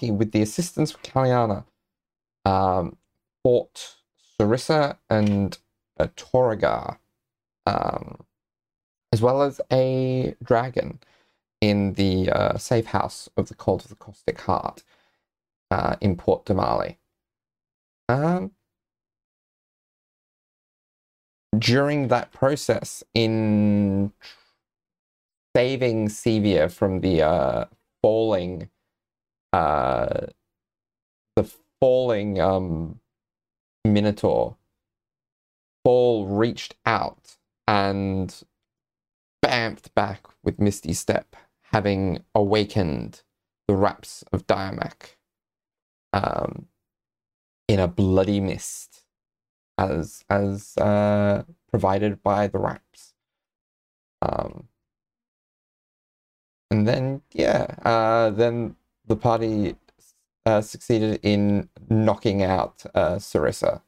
party, with the assistance of Kaliana, um, fought Sarissa and Toragar, um, as well as a dragon in the uh, safe house of the Cult of the Caustic Heart uh, in Port Damali. Um, during that process, in saving Sevia from the uh, falling, uh, the falling um, Minotaur, Fall reached out and bamfed back with Misty Step, having awakened the Wraps of Dyamak um, in a bloody mist, as as uh, provided by the raps. Um, and then yeah, uh, then the party uh, succeeded in knocking out uh, Sarissa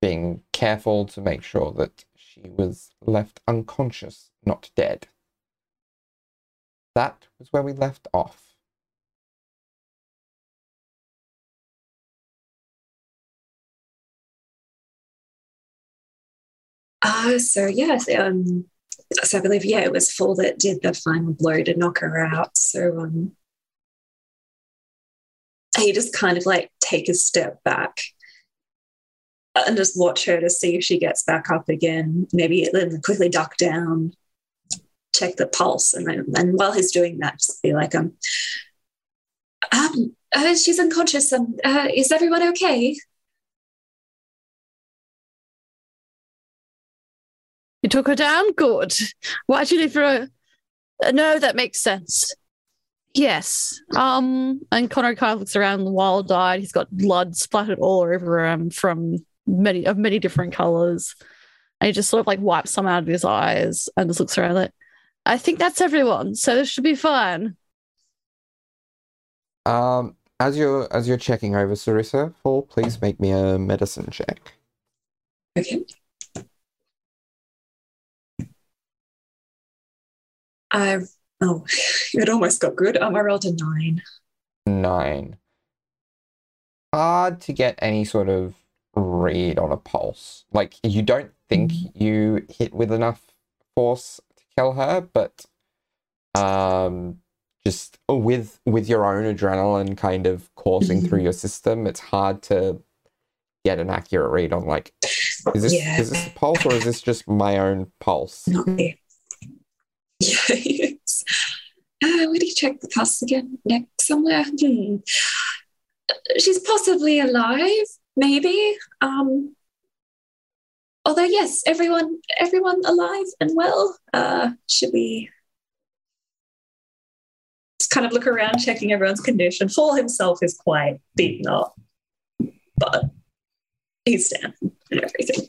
being careful to make sure that she was left unconscious, not dead. That was where we left off. Uh, so yes, um, so I believe yeah, it was Fall that did the final blow to knock her out. So um, he just kind of like take a step back and just watch her to see if she gets back up again. Maybe then quickly duck down, check the pulse, and then and while he's doing that, just be like, um, um, uh, she's unconscious. Um, uh, is everyone okay? You took her down? Good. Why'd you leave her? A... No, that makes sense. Yes. Um, and Connor kind of looks around the wild eyed. He's got blood splattered all over him from many of many different colors. And he just sort of like wipes some out of his eyes and just looks around like, I think that's everyone, so this should be fine. Um, as you're as you're checking over Sarissa, Paul, please make me a medicine check. Okay. I oh, it almost got good. Um, I rolled a nine. Nine. Hard to get any sort of read on a pulse. Like you don't think you hit with enough force to kill her, but um just with with your own adrenaline kind of coursing through your system, it's hard to get an accurate read on like is this Yeah. is this a pulse or is this just my own pulse? Not me. Yes. Uh, where do you check the pulse again? Neck somewhere? Hmm. She's possibly alive, maybe. Um, although yes, everyone, everyone alive and well. Uh, should we just kind of look around, checking everyone's condition? Fall himself is quite beaten up, but he's down and everything.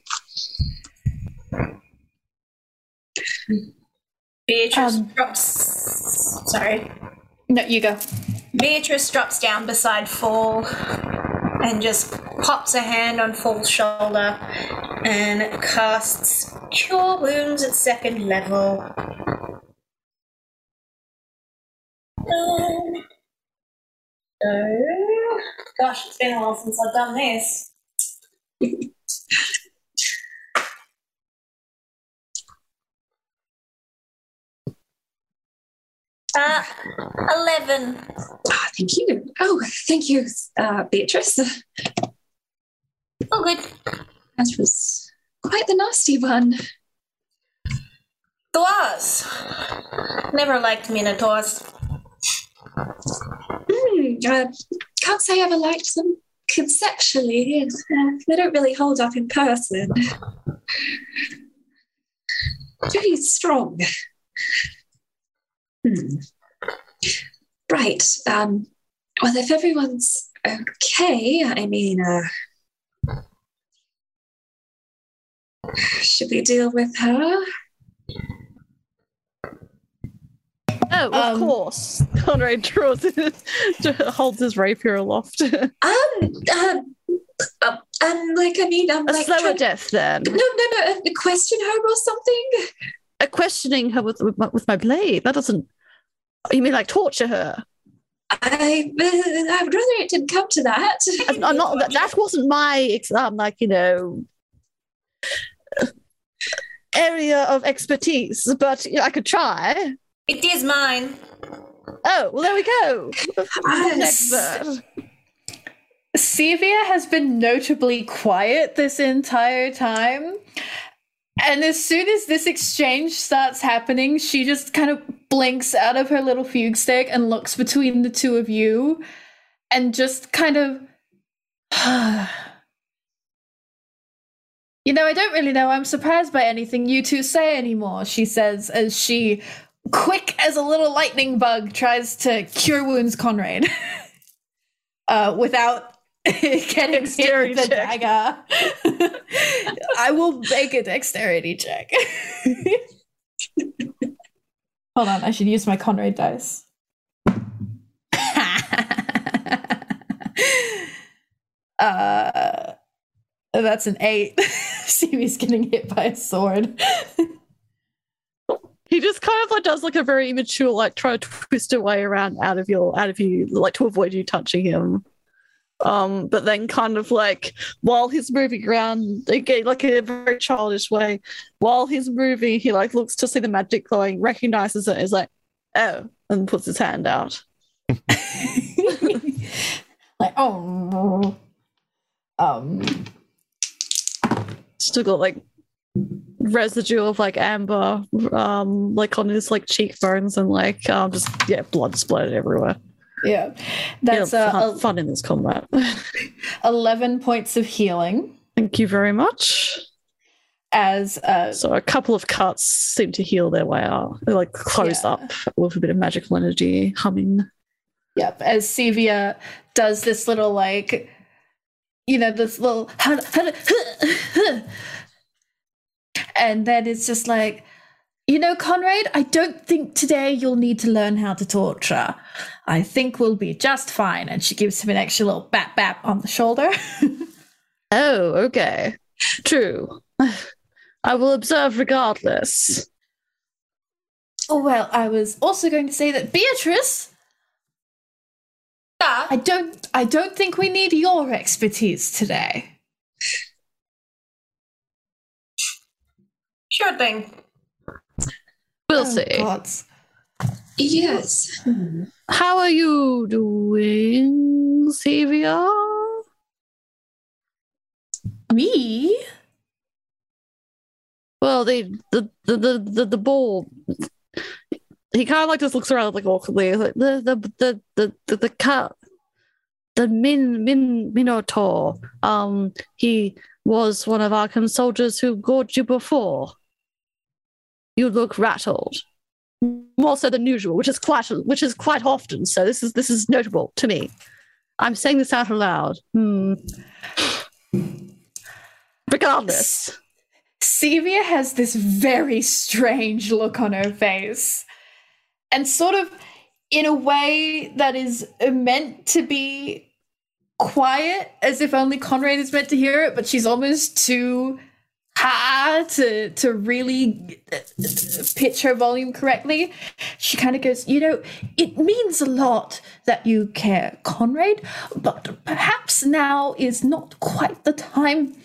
Beatrice Um, drops. Sorry. No, you go. Beatrice drops down beside Fall and just pops a hand on Fall's shoulder and casts Cure Wounds at second level. Um, so, gosh, it's been a while since I've done this. Uh, 11. Ah, thank you. Oh, thank you, uh, Beatrice. Oh, good. That was quite the nasty one. Glass. Never liked minotaurs. Hmm, uh, can't say I ever liked them conceptually. Uh, they don't really hold up in person. Very strong. Hmm. Right. Um, well, if everyone's okay, I mean, uh, should we deal with her? Oh, of Um, course. Conrad draws holds his rapier aloft. Um, um, um, um, like, I mean, I'm like, slower trying- death then. no, no, no, uh, question her or something. Uh, questioning her with, with, my, with my blade. That doesn't You mean like torture her? I, uh, I would rather it didn't come to that. I'm I'm not. That, that wasn't my ex- um, like you know area of expertise, but you know, I could try. It is mine. Oh, well, there we go. An Yes. expert. Sevia has been notably quiet this entire time. And as soon as this exchange starts happening, she just kind of blinks out of her little fugue stick and looks between the two of you and just kind of. you know, I don't really know. I'm surprised by anything you two say anymore, she says as she, quick as a little lightning bug, tries to cure wounds Conrad. uh, without hit Dexterity the check. dagger. I will make a dexterity check. Hold on, I should use my Conrad dice. uh, that's an eight. Stevie's getting hit by a sword. He just kind of like does like a very immature, like try to twist a way around out of your out of you, like to avoid you touching him. Um, but then kind of like while he's moving around again, like in a very childish way, while he's moving, he like looks to see the magic glowing, recognizes it, is like, oh, and puts his hand out. like, oh, um, Still got like residue of like amber, um, like on his like cheekbones and like um, just yeah, blood splattered everywhere. Yeah, that's yeah, uh, fun, el- fun in this combat. 11 points of healing Thank you very much. as uh, So a couple of cuts seem to heal their way out. They like close Yeah. up with a bit of magical energy humming. Yep, as Sevia does this little like, you know, this little, and then it's just like, you know, Conrad, I don't think today you'll need to learn how to torture. I think we'll be just fine. And she gives him an extra little bap bap on the shoulder. Oh, okay. True. I will observe regardless. oh well, I was also going to say that Beatrice, Ah, I don't, I don't think we need your expertise today. sure thing. We'll Oh, see. gods. Yes. How are you doing, Sevia? Me? Well, the the the the the, the ball. He kind of like just looks around like awkwardly, like the the the the the, the cat, the min min minotaur. Um, he was one of Arkhan's soldiers who gored you before. You look rattled, more so than usual, which is quite which is quite often. So this is this is notable to me. I'm saying this out loud. Hmm. Regardless. Sevia has this very strange look on her face. And sort of in a way that is meant to be quiet, as if only Conrad is meant to hear it, but she's almost too to to really uh, pitch her volume correctly. She kind of goes, you know, it means a lot that you care, Conrad, but perhaps now is not quite the time.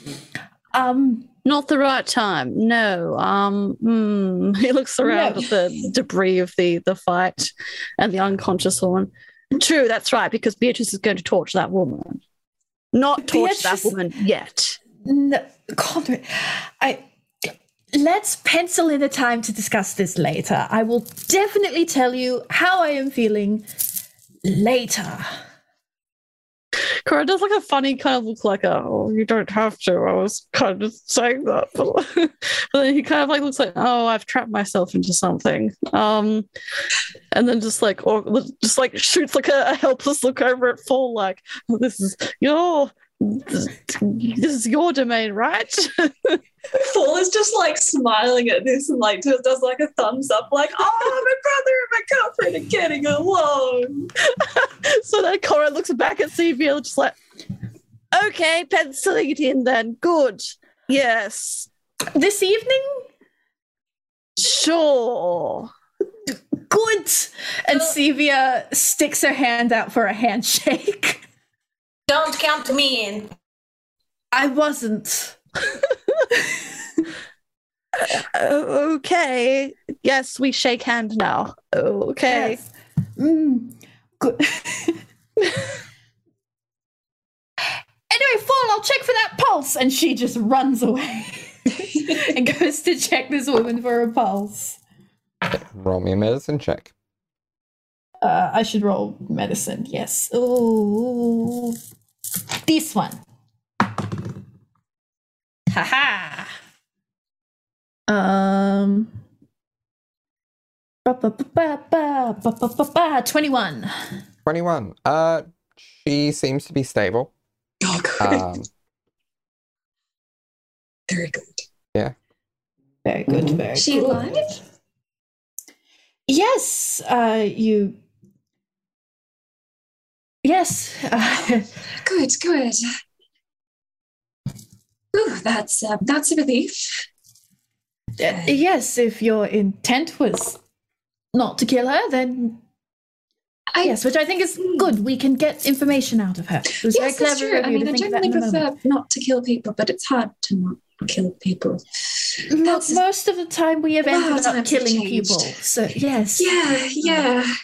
Um, Not the right time. No. Um. hmm. He looks around No. at the debris of the the fight and the unconscious woman. True, that's right. Because Beatrice is going to torture that woman. Not torture Beatrice- that woman yet. No, Conrad, I. Let's pencil in a time to discuss this later. I will definitely tell you how I am feeling later. Cora does like a funny kind of look like a, oh, you don't have to. I was kind of saying that. But, but then he kind of like looks like, oh, I've trapped myself into something. Um, and then just like, or just like shoots like a, a helpless look over at Fall, like, oh, this is your, this is your domain, right? Paul is just like smiling at this and like does, does like a thumbs up, like, oh, my brother and my girlfriend are getting along. so then Cora looks back at Sevia, just like, okay, penciling it in then. Good. Yes. This evening, Sure. good. And uh, Sevia sticks her hand out for a handshake. Don't count me in. I wasn't. Uh, okay. Yes, we shake hand now. Okay. Yes. Mm, good. anyway, Fall, I'll check for that pulse. And she just runs away and goes to check this woman for a pulse. Roll me a medicine check. Uh, I should roll medicine. Yes. Ooh, this one. ha Um. Ba, ba, ba, 21. 21. Uh, she seems to be stable. Oh, good. Um, very good. Yeah. Very good. Mm-hmm. Very she good. alive? Yes. Uh, you Yes, uh, Good, good. Ooh, that's uh, that's a relief. yes. If your intent was not to kill her, then I, yes, which I think is good. We can get information out of her. It was yes, very that's true. I mean, I generally prefer not to kill people, but it's hard to not kill people. That's- most of the time, we have ended up killing people. So yes, Yeah, yeah.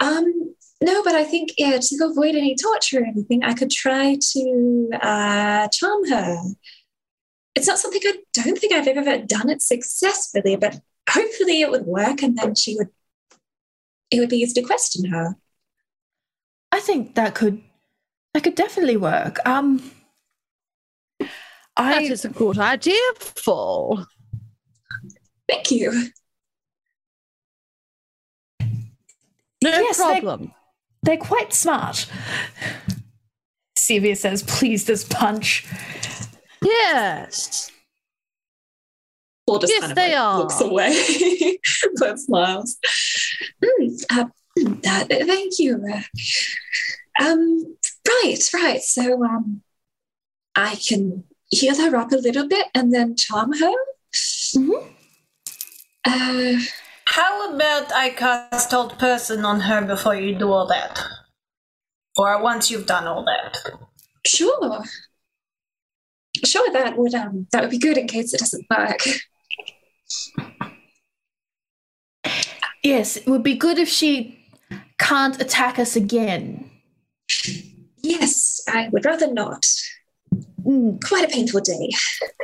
Um, no, but I think yeah, to avoid any torture or anything, I could try to uh, charm her. It's not something I don't think I've ever done it successfully, but hopefully it would work, and then she would. It would be easy to question her. I think that could that could definitely work. Um, I is a good idea, Fall. Thank you. No Yes, they- problem. They're quite smart. Sevia says, "Please, this punch." Yes. Paul just Yes, kind of they like, are. looks away, but smiles. Mm, uh, mm, that- thank you. Um, right, right. So, um, I can heal her up a little bit and then charm her. Mhm. Uh, How about I cast Hold Person on her before you do all that? Or once you've done all that? sure, sure. That would um, that would be good in case it doesn't work. Yes, it would be good if she can't attack us again. Yes, I would rather not. Mm, Quite a painful day.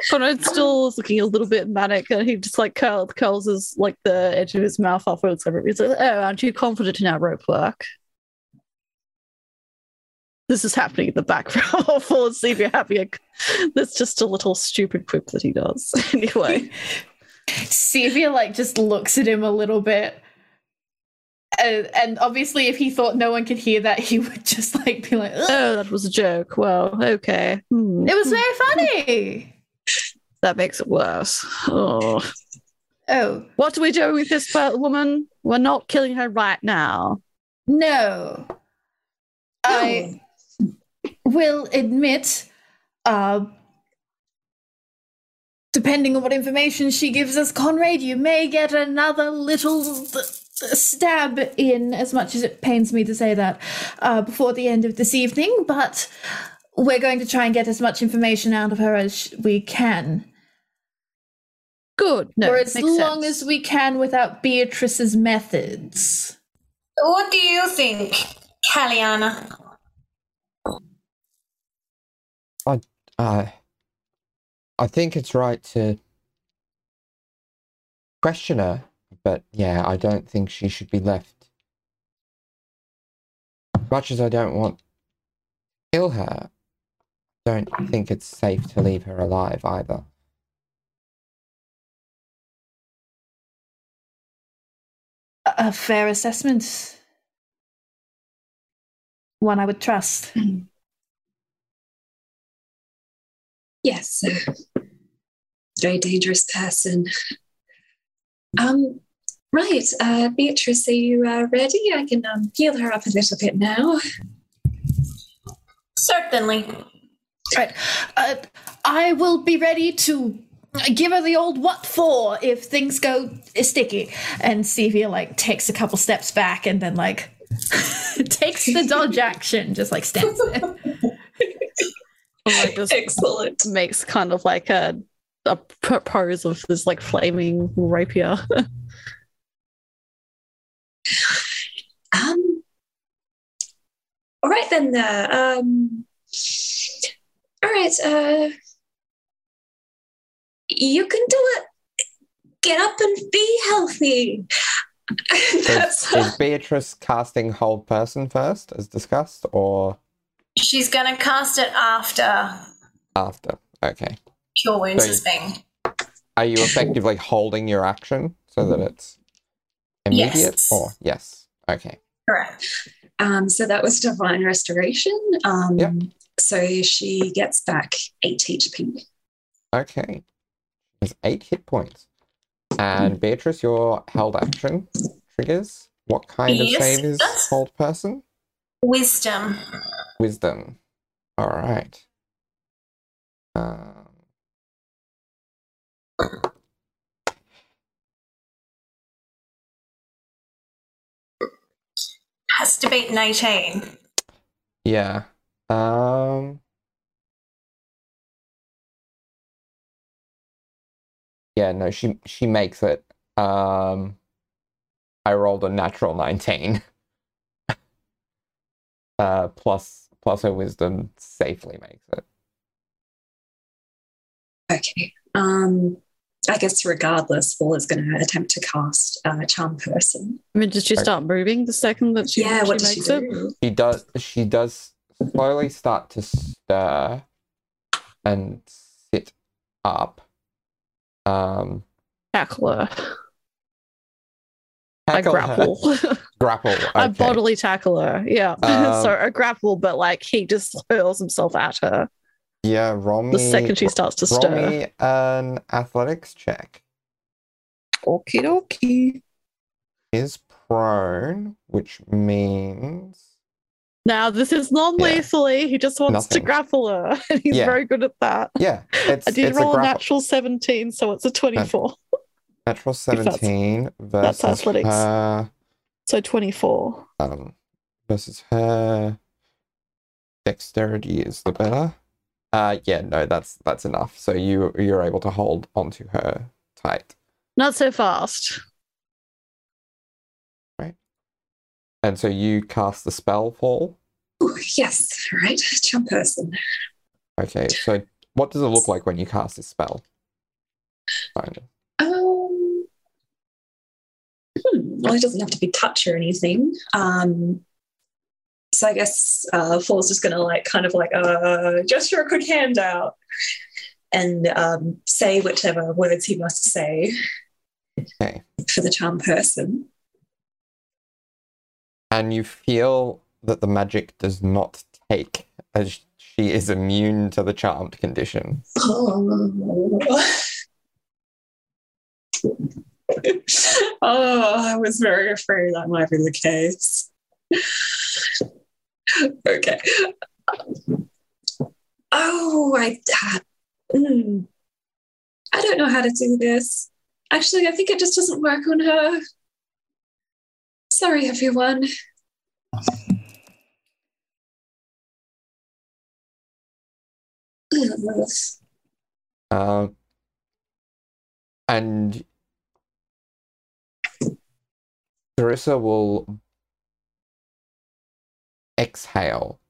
Conrad still is looking a little bit manic and he just like curl, curls his like the edge of his mouth upwards. He's like, oh, aren't you confident in our rope work? This is happening in the background for see if you're happy. That's just a little stupid quip that he does. anyway. Sevia like just looks at him a little bit. And, and obviously, if he thought no one could hear that, he would just like be like, "Ugh." Oh, that was a joke. Well, okay. Hmm. "It was very funny." That makes it worse. Oh. Oh What are we doing with this woman? We're not killing her right now. no, I will admit, uh, depending on what information she gives us, Conrad, you may get another little th- stab in, as much as it pains me to say that, uh, before the end of this evening, but we're going to try and get as much information out of her as we can. Good. No, or as long sense. as we can without Beatrice's methods. What do you think, Kaliana? uh, I think it's right to question her, but yeah, I don't think she should be left. Much as I don't want to kill her, I don't think it's safe to leave her alive either. A a fair assessment. One I would trust. Yes, a very dangerous person. Um, right, uh, Beatrice, are you uh, ready? I can um, heal her up a little bit now. Certainly. Right. Uh, I will be ready to give her the old what for if things go sticky. And Sevia like takes a couple steps back and then like takes the dodge action, just like stands there. like just Excellent. makes kind of like a, a pose of this like flaming rapier. Um. All right then. Uh, um. All right. Uh. You can do it. Get up and be healthy. Is, That's is Beatrice casting Hold Person first, as discussed, or She's gonna cast it after after? Okay. Cure Wounds So- has been. Are you effectively holding your action so that it's immediate? Yes. Or yes. Okay. Correct. um. So that was divine restoration. Um. Yep. So she gets back eight HP. Okay. There's eight hit points. And Beatrice, your held action triggers. What kind of Yes, save is yes. hold person? Wisdom. Wisdom. All right. Um, Has to beat an 18. yeah. Um. Yeah. No. She she makes it. Um. I rolled a natural nineteen. uh. Plus plus her wisdom safely makes it. Okay. Um. I guess regardless, Paul is going to attempt to cast uh, charm person. I mean, did she start moving the second that she, yeah. she What does she makes it? do? she does she does slowly start to stir and sit up um Tackle her. I tackle her- grapple. grapple I okay. bodily tackle her. Yeah. Um, so a grapple, but like he just hurls himself at her yeah roll me the second she starts to roll stir. me an athletics check Okie dokie. is prone which means Now this is non-lethally. He just wants Nothing. to grapple her, and he's Yeah. very good at that. yeah it's, I did it's roll a a natural seventeen, so it's a twenty-four. natural that's- 17 that's versus athletics. her So twenty-four. um, versus her dexterity is the better. Uh, yeah, no, that's that's enough. So you you're able to hold onto her tight, Not so fast. Right. And so you cast the spell fall. Ooh, yes. right, Charm person. Okay, so what does it look like when you cast this spell? Kind of. Um, hmm, well, it doesn't have to be touch or anything. Um, so I guess uh, Fall's just going to like kind of like uh, gesture a quick hand out and um, say whichever words he must say Okay, for the charm person. and you feel that the magic does not take, as she is immune to the charmed condition. Oh. oh, I was very afraid that might be the case. okay. Oh, I. Uh, mm, I don't know how to do this. Actually, I think it just doesn't work on her. Sorry, everyone. Um, and Teresa will exhale,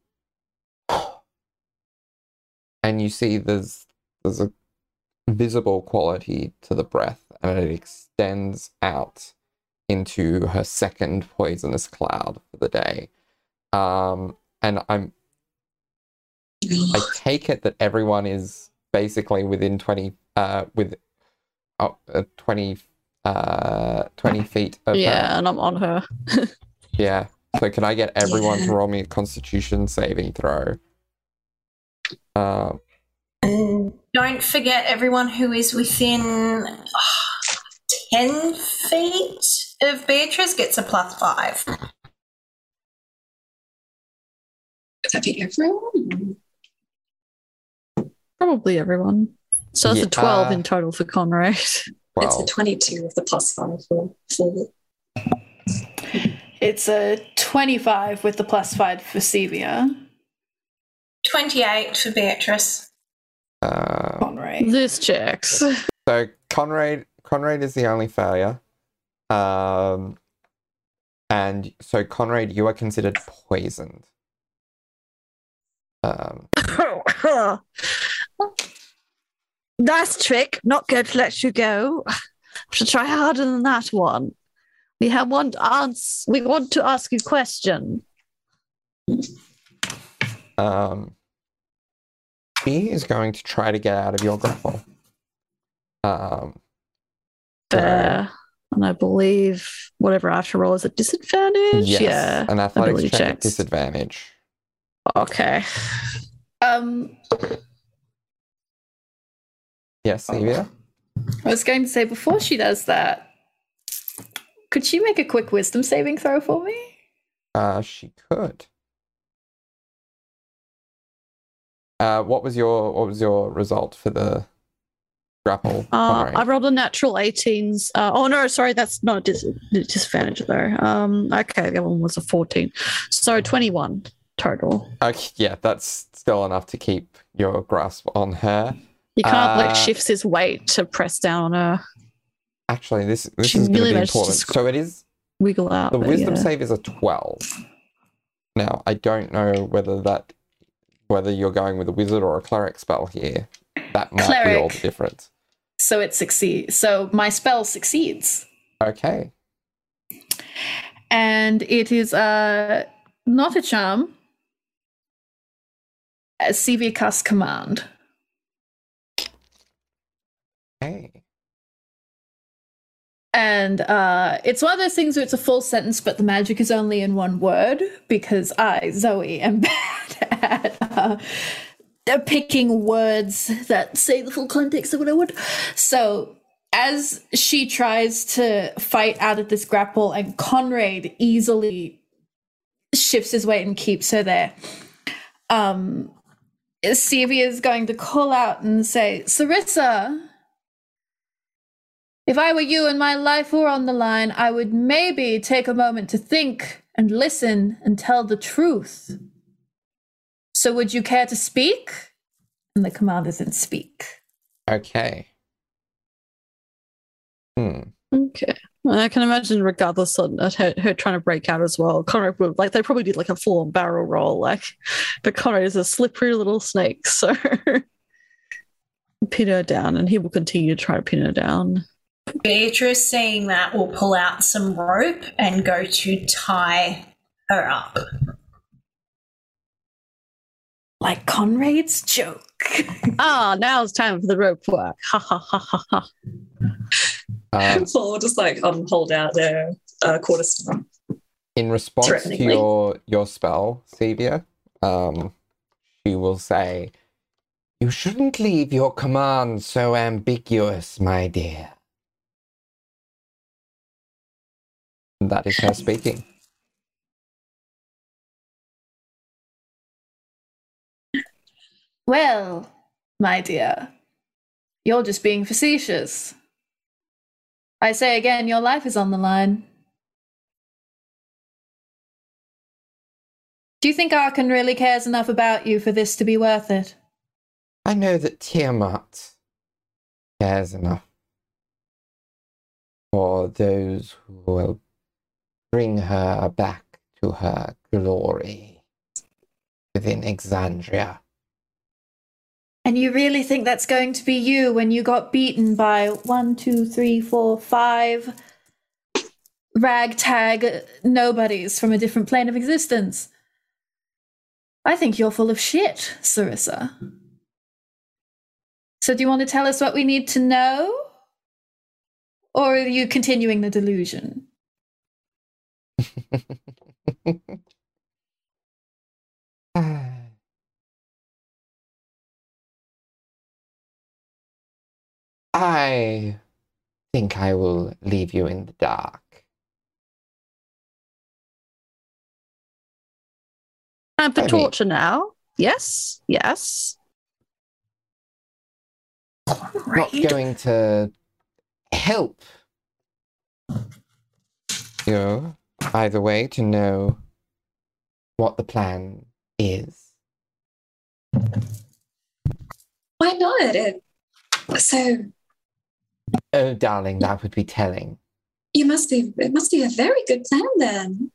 and you see there's there's a visible quality to the breath, and it extends out into her second poisonous cloud for the day. Um, and I'm I take it that everyone is basically within 20 uh with oh, uh, 20 uh 20 feet of Yeah, her. and I'm on her. Yeah. So can I get everyone Yeah. to roll me a constitution saving throw? Um And don't forget everyone who is within ah, 10 feet of Beatrice gets a plus five. Would that everyone? Probably everyone. So that's Yeah, a 12 uh, in total for Conrad. It's a 22 with the plus five for, for It's a 25 with the plus 5 for Sevia. 28 for Beatrice. uh, Conray. this checks. so Conrad Conrad is the only failure. Um, and so Conrad, you are considered poisoned. Um, nice trick. Not going to let you go. Should try harder than that one. We have one to answer. We want to ask you a question. um, he is going to try to get out of your grapple. Um, Fair. And I believe whatever I have to roll is a disadvantage. yes, Yeah. an athletics check checks. disadvantage. Okay. Um, Yes, Sevia. I was going to say before she does that, could she make a quick wisdom saving throw for me? Uh, she could. Uh, what was your what was your result for the grapple? Uh, Conrad? I rolled a natural 18s. Uh, oh, no, sorry. That's not a dis- disadvantage, though. Um, okay, the other one was a 14. So 21 total. Okay, yeah, that's still enough to keep your grasp on her. He kind of Uh, like shifts his weight to press down on her, Actually, this this She is going to really be managed to important. So it is wiggle out. the wisdom yeah. save is a twelve. Now I don't know whether that whether you're going with a wizard or a cleric spell here. That might be all the Cleric. difference. So it succeeds. So my spell succeeds. Okay. And it is uh, not a charm. A CV cast command. Okay. And uh, it's one of those things where it's a full sentence, but the magic is only in one word because I, Zoe, am bad at uh, picking words that say the full context of what I want. So as she tries to fight out of this grapple, and Conrad easily shifts his weight and keeps her there, um, Sevia is going to call out and say, Sarissa. If I were you and my life were on the line, I would maybe take a moment to think and listen and tell the truth. So, would you care to speak? And the command isn't speak. Okay. Hmm. Okay. And I can imagine, regardless of of her, her trying to break out as well, Conrad would like they probably did like a full on barrel roll, like, but Conrad is a slippery little snake, so pin her down, and he will continue to try to pin her down. Beatrice, seeing that, will pull out some rope and go to tie her up. Like Conrad's joke. Ah, now it's time for the rope work. Ha ha ha ha ha. Um, Paul will just like um hold out their uh, quarterstaff. in response to your your spell, Sevia, um, she will say, "You shouldn't leave your command so ambiguous, my dear." That is her speaking. Well, my dear, you're just being facetious. I say again, your life is on the line. Do you think Arkhan really cares enough about you for this to be worth it? I know that Tiamat cares enough for those who will bring her back to her glory within Exandria. And you really think that's going to be you when you got beaten by one, two, three, four, five ragtag nobodies from a different plane of existence? I think you're full of shit, Sarissa. So, do you want to tell us what we need to know? Or are you continuing the delusion? I think I will leave you in the dark. Time for I mean- torture now. Yes, yes. not going to help you either way to know what the plan is. Why not? It, so Oh, darling, that would be telling. you must be. It must be a very good plan then,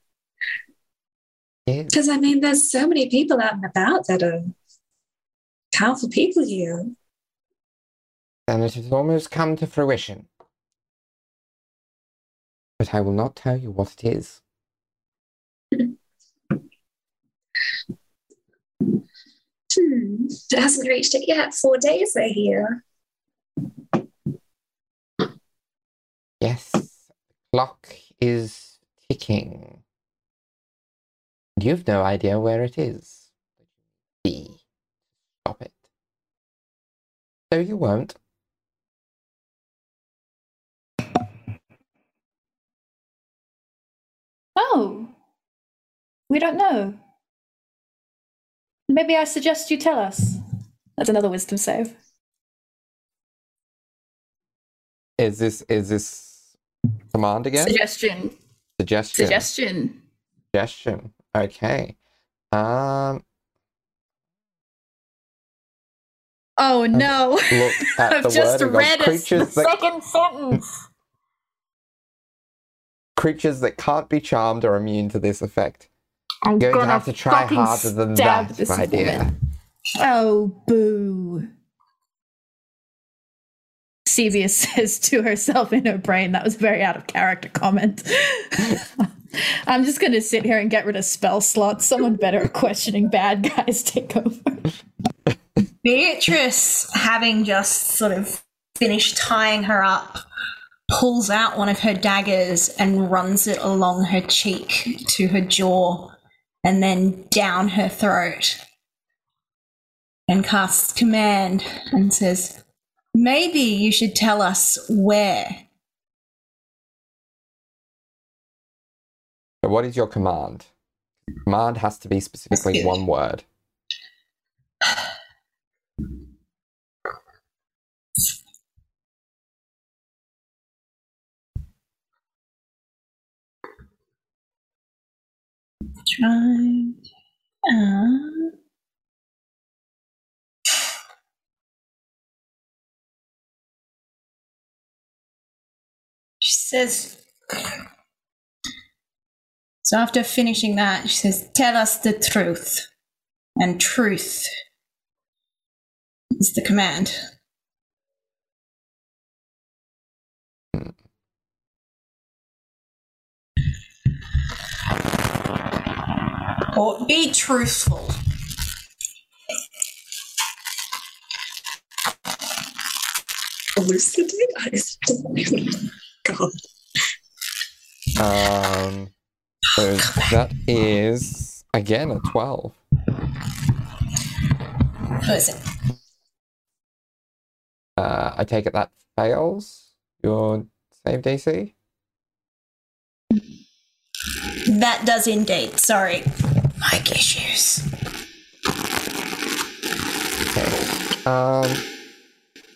because I mean, there's so many people out and about that are powerful people here. And it has almost come to fruition. But I will not tell you what it is. Hmm. It hasn't reached it yet. Four days they're here. Yes, the clock is ticking. And you've no idea where it is. Stop it. So you won't. Oh, we don't know. Maybe I suggest you tell us. That's another wisdom save. Is this is this command again? Suggestion. Suggestion. Suggestion. Suggestion. Okay. Um Oh no! look at I've the just wording read the creatures that second sentence. Creatures that can't be charmed are immune to this effect. I'm Going to gonna have to try fucking harder than that, this my dear. woman. Oh, boo. Sevia says to herself in her brain, that was a very out of character comment. I'm just going to sit here and get rid of spell slots. Someone better at questioning bad guys take over. Beatrice, having just sort of finished tying her up, pulls out one of her daggers and runs it along her cheek to her jaw and then down her throat. And casts command and says, Maybe you should tell us where. So what is your command? Command has to be specifically one word. She says. So after finishing that, she says, Tell us the truth. And truth is the command. Or be truthful. Elucidate? I God. Um, so that is again a twelve. Listen, Uh, I take it that fails your save DC. that does indeed. Sorry. Mic issues. Okay. Um.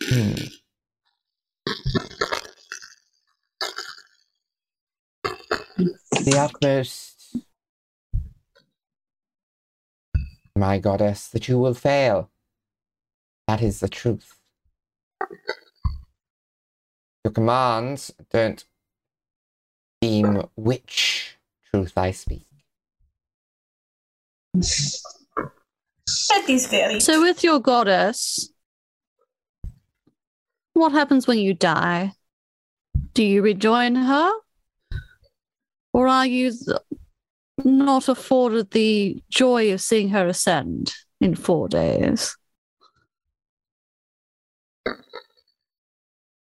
Hmm. The utmost, my goddess, that you will fail. That is the truth. Your commands don't deem which truth I speak. That is very. So, with your goddess, what happens when you die? Do you rejoin her? Or are you not afforded the joy of seeing her ascend in four days?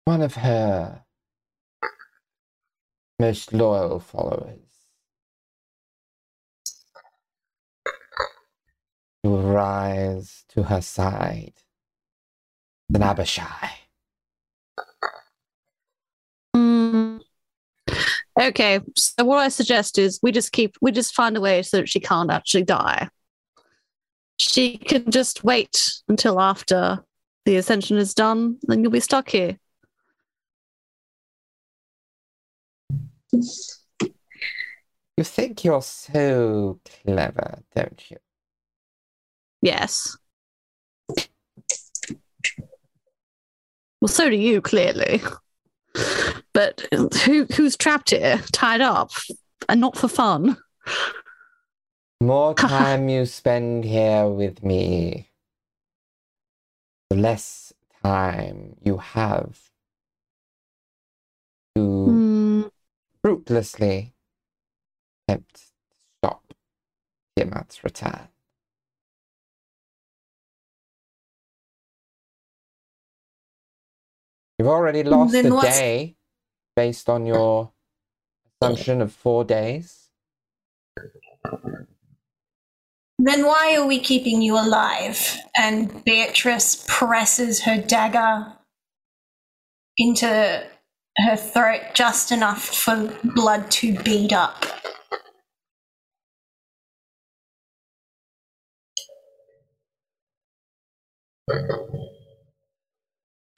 one of her most loyal followers will rise to her side. An Abishai. Mm. Okay, so what I suggest is we just keep, we just find a way so that she can't actually die. She can just wait until after the ascension is done, then you'll be stuck here. You think you're so clever, don't you? Yes. Well, so do you, clearly. But who who's trapped here, tied up, and not for fun? More time you spend here with me, the less time you have to Hmm. fruitlessly attempt to stop Tiamat's return. You've already lost Then a what's- day based on your assumption of four days. Then why are we keeping you alive? And Beatrice presses her dagger into her throat just enough for blood to bead up.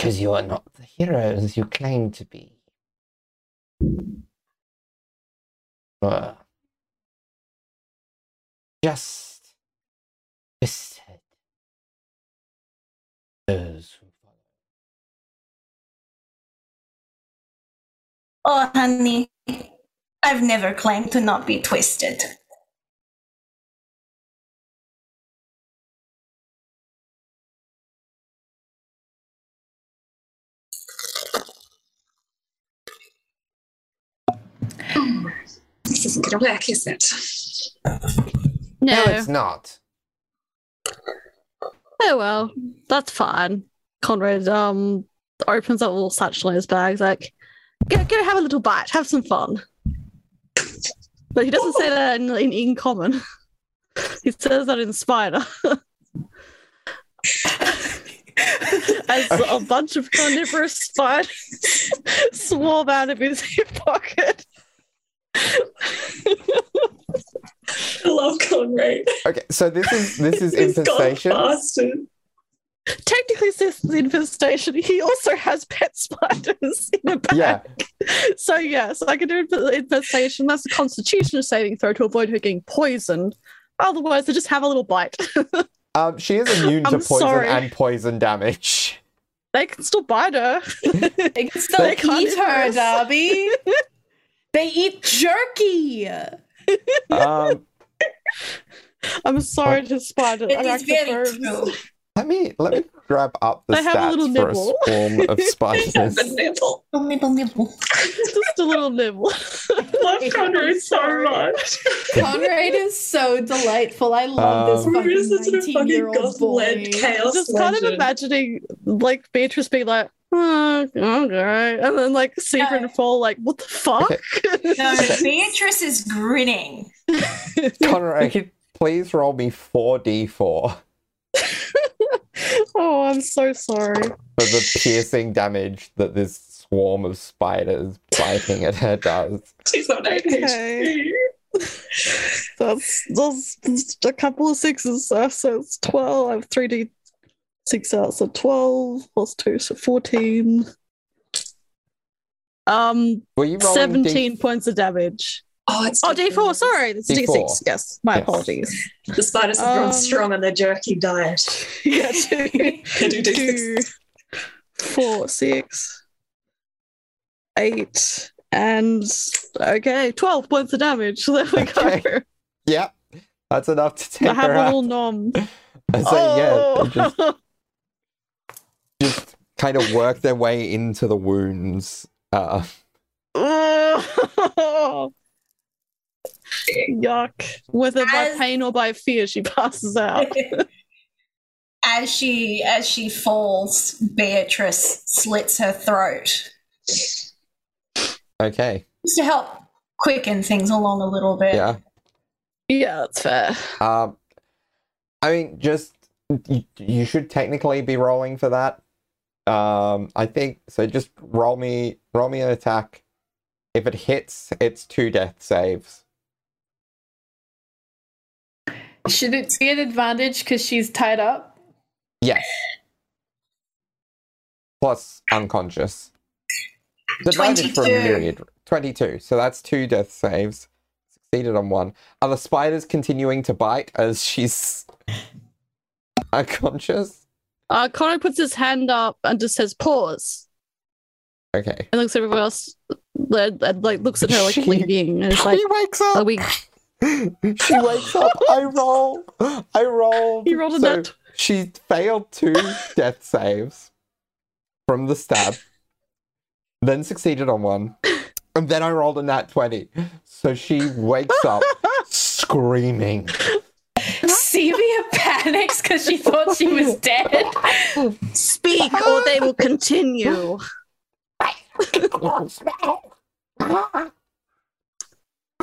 Because you are not the heroes you claim to be. Uh, just twisted. Those who follow. Oh, honey, I've never claimed to not be twisted. This isn't going to work, is it? No. No, it's not. Oh well, that's fine. Conrad um opens up a little satchel in his bag, like, go go have a little bite, have some fun. But he doesn't say that in, in, in common. he says that in spider. As a bunch of carnivorous spiders swarm out of his hip pocket. I love Conrad. Okay, so this is this is infestation. faster. Technically, this is infestation. He also has pet spiders in a bag. Yeah, So yes, I can do inf- infestation. That's a constitution saving throw to avoid her getting poisoned. Otherwise, they just have a little bite. um, she is immune to I'm poison sorry. and poison damage. they can still bite her. They can still They can't eat her, Darby. They eat jerky. Um, I'm sorry to spider. It is very arachnophobes. true. let me let me grab up the They have a little stats for a swarm of spiders. The nipple. Nibble, nibble. Just a little nibble. love Conrad so much. Conrad is so delightful. I love Um, this fucking such a fucking 19 year old boy. led chaos just kind of imagining like Beatrice being like, oh, okay, and then like Secret and fall like, what the fuck? No, Beatrice is grinning. Conrad, please roll me 4d4. oh, I'm so sorry. for the piercing damage that this swarm of spiders biting at her does. She's not eight Okay. That's, that's that's a couple of sixes, so, so it's 12. I have 3d six out, so 12 plus 2, so 14. Um, Were you rolling 17 D- points of damage. Oh, it's Oh, D4, sorry, it's D4. D6. Yes, my Yes. apologies. The spiders have grown Um, strong on their jerky diet. yeah, two, do D6. four, six, eight, and okay, 12 points of damage. There we go. Yep, that's enough to take I have her a little nom. So oh, they just, just kind of work their way into the wounds. Uh. Yuck. Whether by pain or by fear, she passes out. as she as she falls, Beatrice slits her throat okay, just to help quicken things along a little bit. yeah. yeah, that's fair. Um, I mean, just you, you should technically be rolling for that. Um, I think so. Just roll me, roll me an attack. If it hits, it's two death saves. Should it be an advantage because she's tied up? Yes. plus unconscious. Divided from 22. myriad. 22. So that's two death saves. Succeeded on one. Are the spiders continuing to bite as she's unconscious? Uh, Connor puts his hand up and just says, pause. Okay. And looks at everyone else, and, and, like looks at her like She- blinking, and it's like, she wakes up. are we? she wakes up. I roll. I rolled. You rolled a so nat. She failed two death saves from the stab, then succeeded on one, and then I rolled a nat 20. So she wakes up screaming. Sevia panics because she thought she was dead. Speak, or they will continue.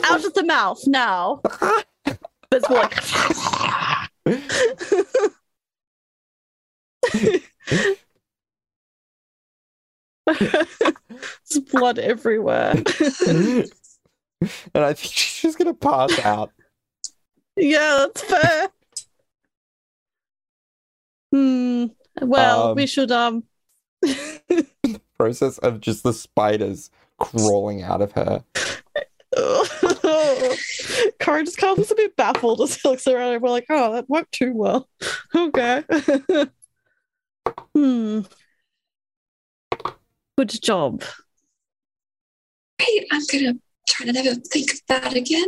Out of the mouth now. There's more like. There's blood everywhere. and I think she's just going to pass out. Yeah, that's fair. Hmm. Well, Um, we should um. Process of just the spiders crawling out of her. Karen just kind of looks a bit baffled as he looks around and we're like, oh, that worked too well. Okay. hmm. Good job. Wait, I'm gonna try to never think of that again.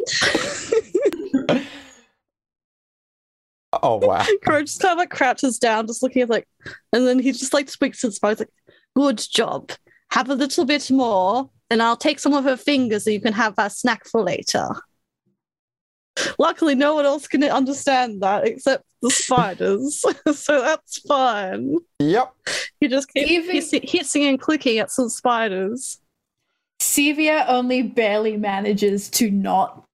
Oh, wow. Karen just kind of like crouches down, just looking at like, and then he just like speaks to the spider, like, good job. Have a little bit more, and I'll take some of her fingers so you can have that snack for later. Luckily, no one else can understand that except the spiders, so that's fine. Yep. You just keep Even- hissing, hissing and clicking at some spiders. Sevia only barely manages to not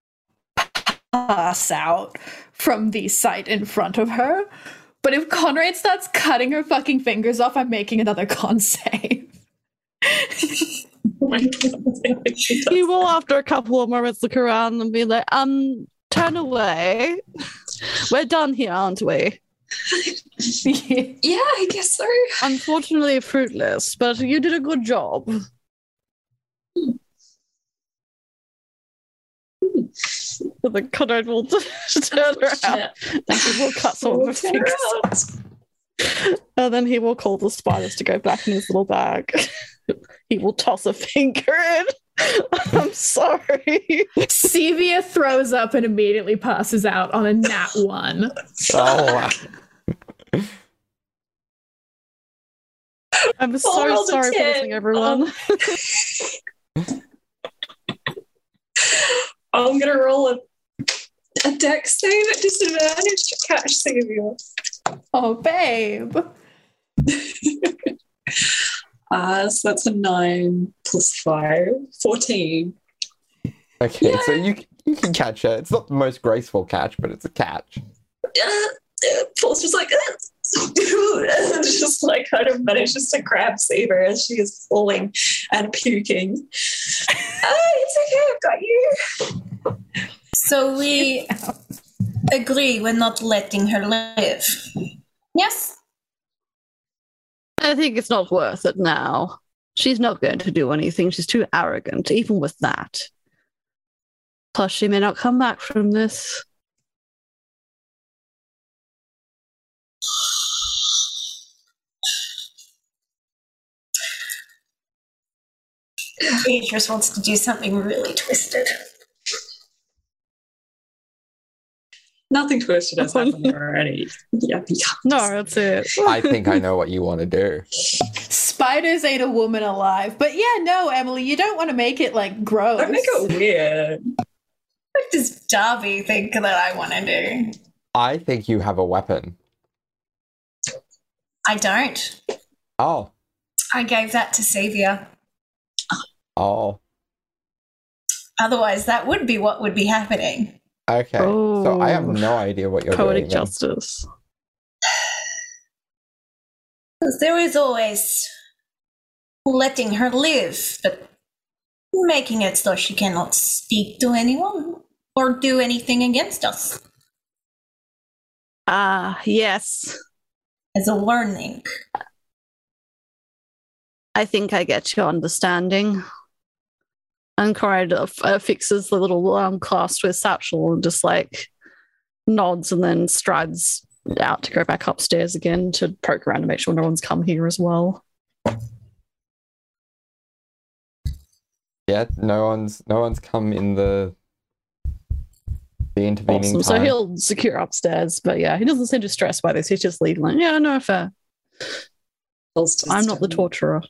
pass out from the sight in front of her. But if Conrad starts cutting her fucking fingers off, I'm making another con save. He will, after a couple of moments, look around and be like, um, turn away. We're done here, aren't we? Yeah, I guess so. Unfortunately, fruitless, but you did a good job. But then Conrad will turn around and he will cut some of her Turn fingers And then he will call the spiders to go back in his little bag. he will toss a finger in. I'm sorry. Sevia throws up and immediately passes out on a nat one. Oh, wow. I'm so Oh, sorry for 10. listening, everyone. Oh. I'm gonna roll a a dex save at disadvantage to catch Sevia. Oh, babe. Uh, so that's a nine plus five, 14. Okay, so you you can catch her. It's not the most graceful catch, but it's a catch. Uh, uh, Paul's just like, and just like kind of manages to grab Saber as she is falling and puking. Uh, it's okay, I've got you. So we agree we're not letting her live. Yes? I think it's not worth it now. She's not going to do anything. She's too arrogant, even with that. Plus, she may not come back from this. Beatrice wants to do something really twisted. Nothing twisted has happened already. Yeah, yeah. No, that's it. I think I know what you want to do. Spiders ate a woman alive. But yeah, no, Emily, you don't want to make it like gross. Don't make it weird. What does Darby think that I want to do? I think you have a weapon. I don't. Oh, I gave that to Sevia. Oh, Otherwise, that would be what would be happening. okay. So I have Oh. no idea what you're Poetic doing. then. justice. Because there is always letting her live, but making it so she cannot speak to anyone or do anything against us Ah, yes. as a warning. I think I get your understanding. And Conrad uh, uh, fixes the little um, clasp with satchel and just like nods and then strides out to go back upstairs again to poke around to make sure no one's come here as well. Yeah, no one's no one's come in the the intervening Awesome. So he'll secure upstairs, but yeah, he doesn't seem distressed by this. He's just leaving like, yeah, no fair. I'm not the um, torturer.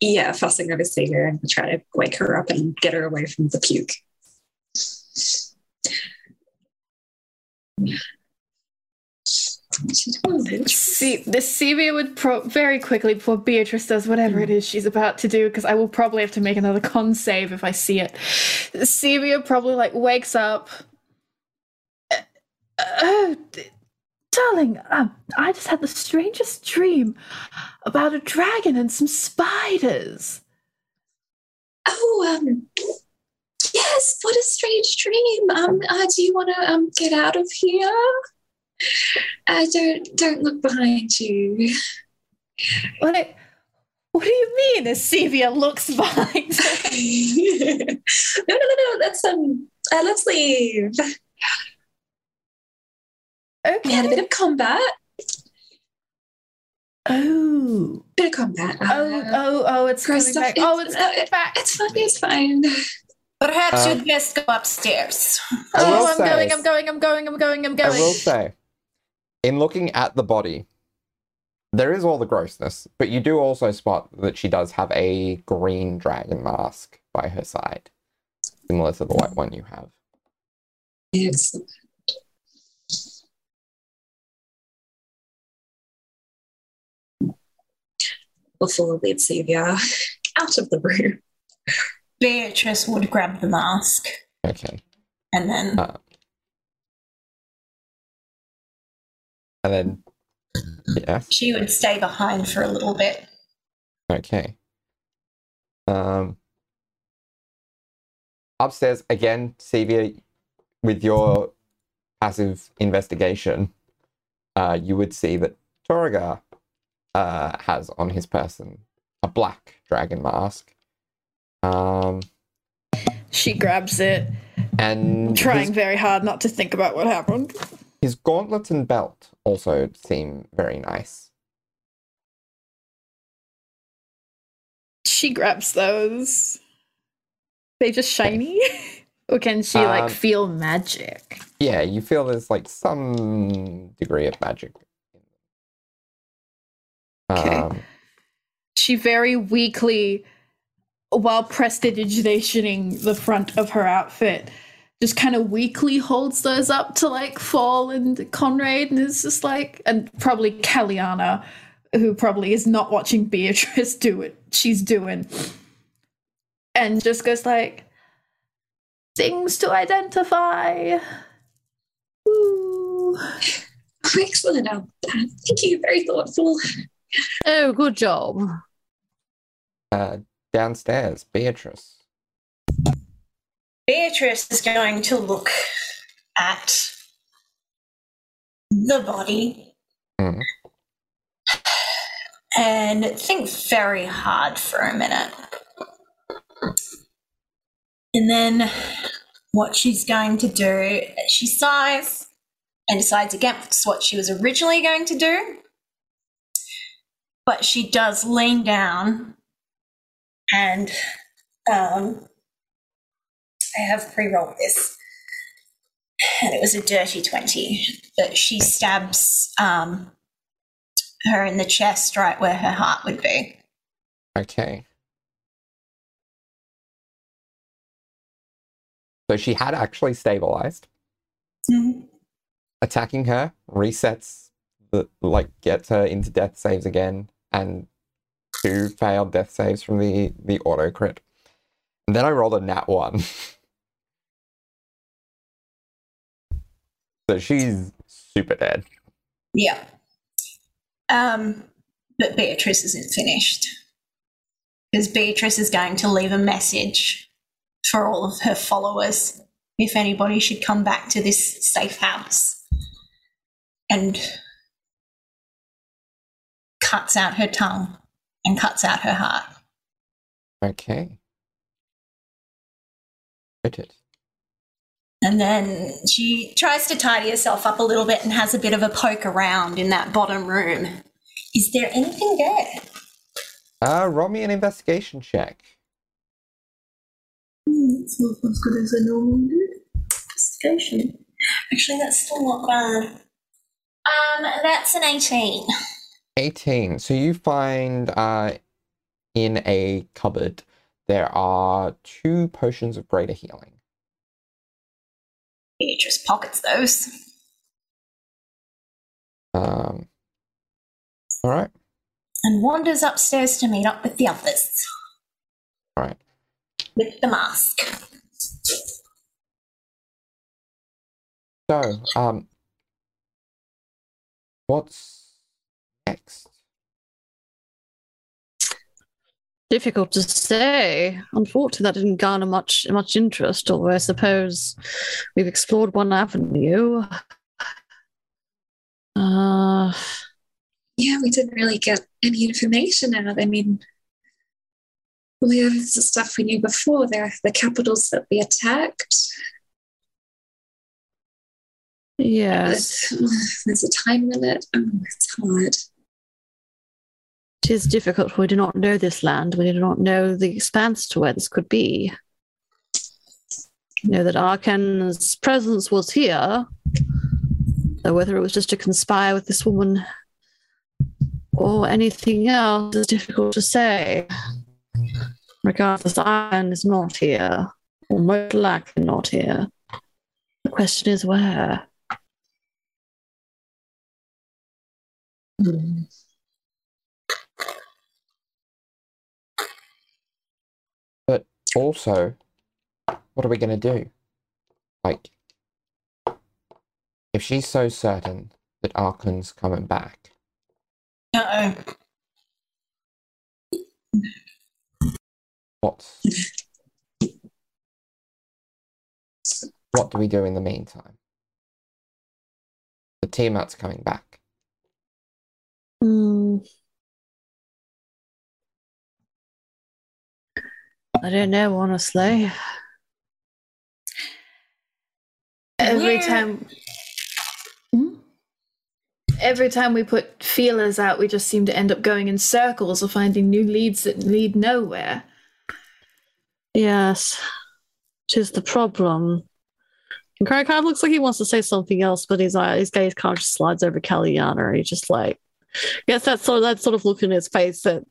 Yeah, fussing over Sevia and try to wake her up and get her away from the puke. See, the Sevia would pro- very quickly before Beatrice does whatever it is she's about to do, because I will probably have to make another con save if I see it. Sevia probably like wakes up. Uh, d- darling, um, I just had the strangest dream about a dragon and some spiders. Oh, um, yes. What a strange dream. Um, uh, do you want to um get out of here? Uh, don't don't look behind you. What? I- what do you mean? As Sevia looks behind. no, no, no, no. Let's um, uh, let's leave. We had a bit of combat. Oh. Bit of combat. Oh, Uh, oh, oh, it's gross coming stuff. back. Oh, It's- it's coming back. It's fine. It's fine. Perhaps Uh, you'd best go upstairs. I oh, I'm say- going, I'm going, I'm going, I'm going, I'm going. I will say, in looking at the body, there is all the grossness, but you do also spot that she does have a green dragon mask by her side, similar to the white one you have. Excellent. Before lead Sevia out of the room. Beatrice would grab the mask Okay. and then Uh, and then, yes, she would stay behind for a little bit. okay. Um, upstairs again, Sevia, with your passive investigation, uh, you would see that Torrigar uh, has on his person a black dragon mask. Um, She grabs it, and trying his, very hard not to think about what happened. his gauntlets and belt also seem very nice. She grabs those. They just shiny? or can she Um, like feel magic? Yeah, you feel there's like some degree of magic. Okay. Um, She very weakly, while prestidigitationing the front of her outfit, just kind of weakly holds those up to like Fall and Conrad, and it's just like, and probably Caliana, who probably is not watching Beatrice do what she's doing, and just goes like, things to identify. Ooh. Excellent. Um, thank you. Very thoughtful. Oh, good job. uh, downstairs, Beatrice. Beatrice is going to look at the body Mhm. and think very hard for a minute. And then what she's going to do, she sighs and decides against what she was originally going to do. But she does lean down and um, I have pre-rolled this. And it was a dirty 20. But she stabs um, her in the chest right where her heart would be. Okay. So she had actually stabilized. Attacking her resets the like gets her into death saves again, and two failed death saves from the the auto crit. And then I rolled a nat one. so she's super dead. Yeah. Um, but Beatrice isn't finished. Because Beatrice is going to leave a message for all of her followers if anybody should come back to this safe house. And cuts out her tongue and cuts out her heart. Okay. Noted. And then she tries to tidy herself up a little bit and has a bit of a poke around in that bottom room. Is there anything there? Uh, roll me an investigation check. Hmm, It's not as good as I normally do. Investigation. Actually, that's still not bad. Um, that's an 18. 18. So you find uh, in a cupboard there are two potions of greater healing. Beatrice pockets those. Um, all right. And wanders upstairs to meet up with the others. All right. With the mask. So, um, what's next? Difficult to say. Unfortunately, that didn't garner much much interest. Although I suppose we've explored one avenue. Uh, Yeah, we didn't really get any information out. I mean, we have the stuff we knew before. There the capitals that we attacked. yes, There's a time limit. Oh, it's hard. It is difficult. We do not know this land. We do not know the expanse to where this could be. We know that Arkhan's presence was here. Though whether it was just to conspire with this woman or anything else is difficult to say. Regardless, Iron is not here, or most likely not here. The question is where. Hmm. Also, what are we going to do? Like, if she's so certain that Arkhan's coming back, what's what do we do in the meantime? The Tiamat's coming back. I don't know, honestly. Every Yeah. time. Hmm? Every time we put feelers out, we just seem to end up going in circles or finding new leads that lead nowhere. Yes, which is the problem. And Craig kind of looks like he wants to say something else, but his eye, his gaze kind of just slides over Kalliana, and he just like gets that sort of that sort of look in his face that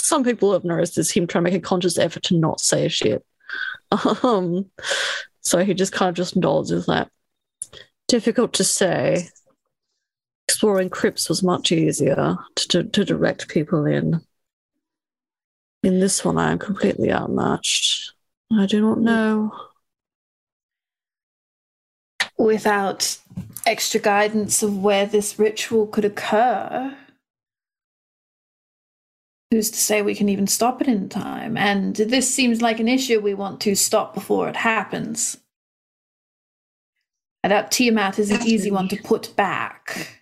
some people have noticed is him trying to make a conscious effort to not say shit. Um, so he just kind of just. Is that difficult to say? Exploring crypts was much easier to, to, to direct people in. In this one, I am completely outmatched. I do not know. Without extra guidance of where this ritual could occur, who's to say we can even stop it in time? And this seems like an issue we want to stop before it happens. And that Tiamat is an easy one to put back.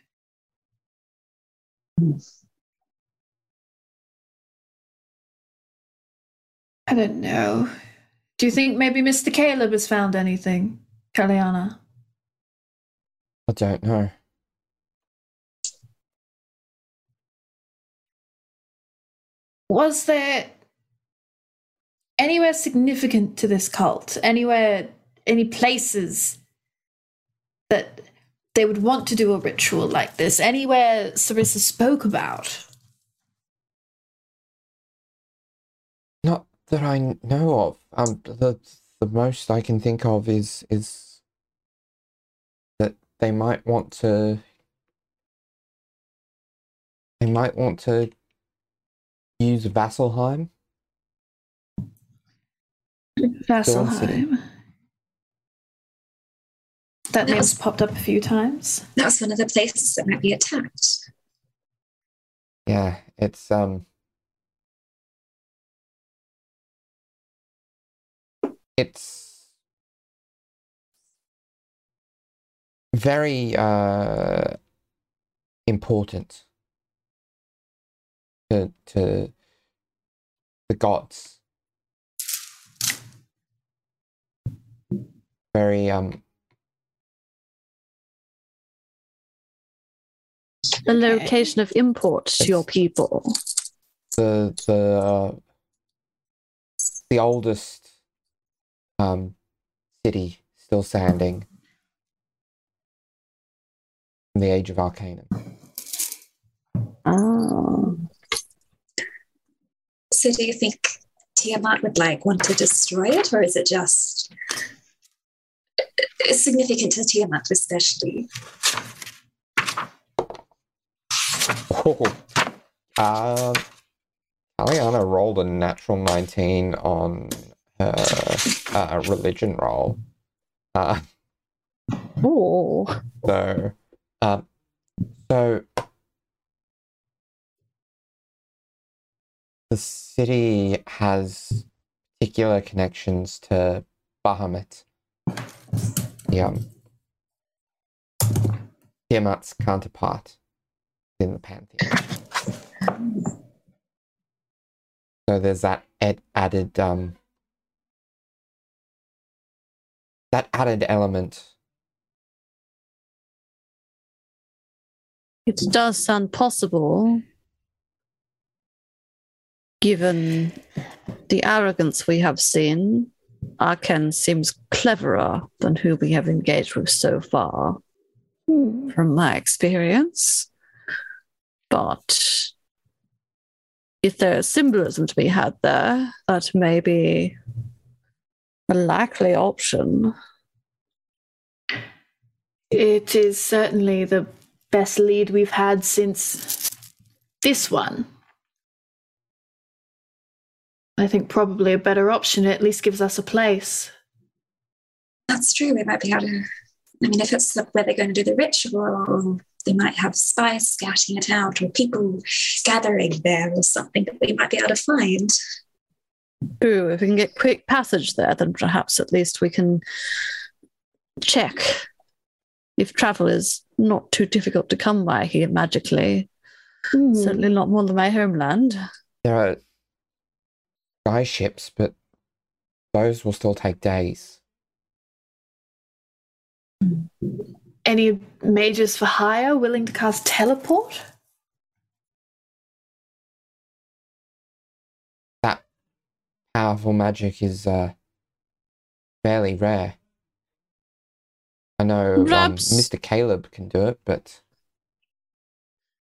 I don't know. Do you think maybe Mr. Caleb has found anything, Kaliana? I don't know. Was there anywhere significant to this cult? Anywhere, any places that they would want to do a ritual like this? Anywhere Sarissa spoke about? Not that I know of. Um, the the most I can think of is is that they might want to. They might want to use Vasselheim. Vasselheim. That That name's popped up a few times. That was one of the places that might be attacked. Yeah, it's um. It's very uh important to to the gods. Very um The location of import to your people. the the uh, the oldest um city still standing from the age of Arcanum. Oh. So do you think Tiamat would like want to destroy it, or is it just it's significant to Tiamat especially? Oh. Um, Aliana rolled a natural 19 on her uh, religion roll. Uh, Oh. so, um, so the city has particular connections to Bahamut. The um, Tiamat's counterpart in the pantheon. So there's that ed- added um that added element. It does sound possible, given the arrogance we have seen. Arkhan seems cleverer than who we have engaged with so far, hmm. from my experience. But if there is symbolism to be had there, that may be a likely option. It is certainly the best lead we've had since this one. I think probably a better option. It at least gives us a place. That's true. We might be able to. I mean, if it's where they're going to do the ritual, or they might have spies scouting it out, or people gathering there, or something that we might be able to find. True, if we can get quick passage there, then perhaps at least we can check if travel is not too difficult to come by here magically. Hmm. Certainly not more than my homeland. There are sky ships, but those will still take days. Any mages for hire willing to cast teleport? That powerful magic is uh, fairly rare. I know um, Mr. Caleb can do it, but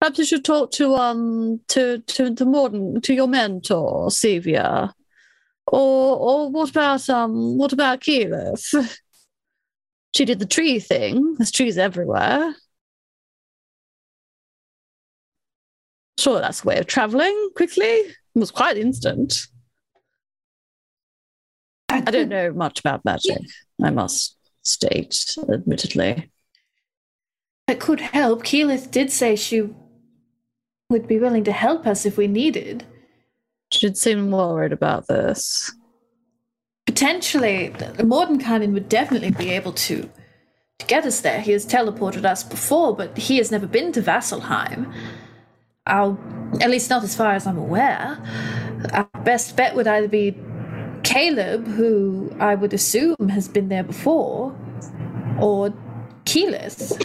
Perhaps you should talk to um to to to Morden to your mentor, Sevia. Or or what about um what about Keyleth? She did the tree thing. There's trees everywhere. Sure, that's a way of traveling quickly. It was quite instant. I don't know much about magic, I must state, admittedly. That could help. Keyleth did say she would be willing to help us if we needed. She did seem worried about this. Potentially, Mordenkainen would definitely be able to, to get us there. He has teleported us before, but he has never been to Vasselheim. Our, at least not as far as I'm aware. Our best bet would either be Caleb, who I would assume has been there before, or Keyleth,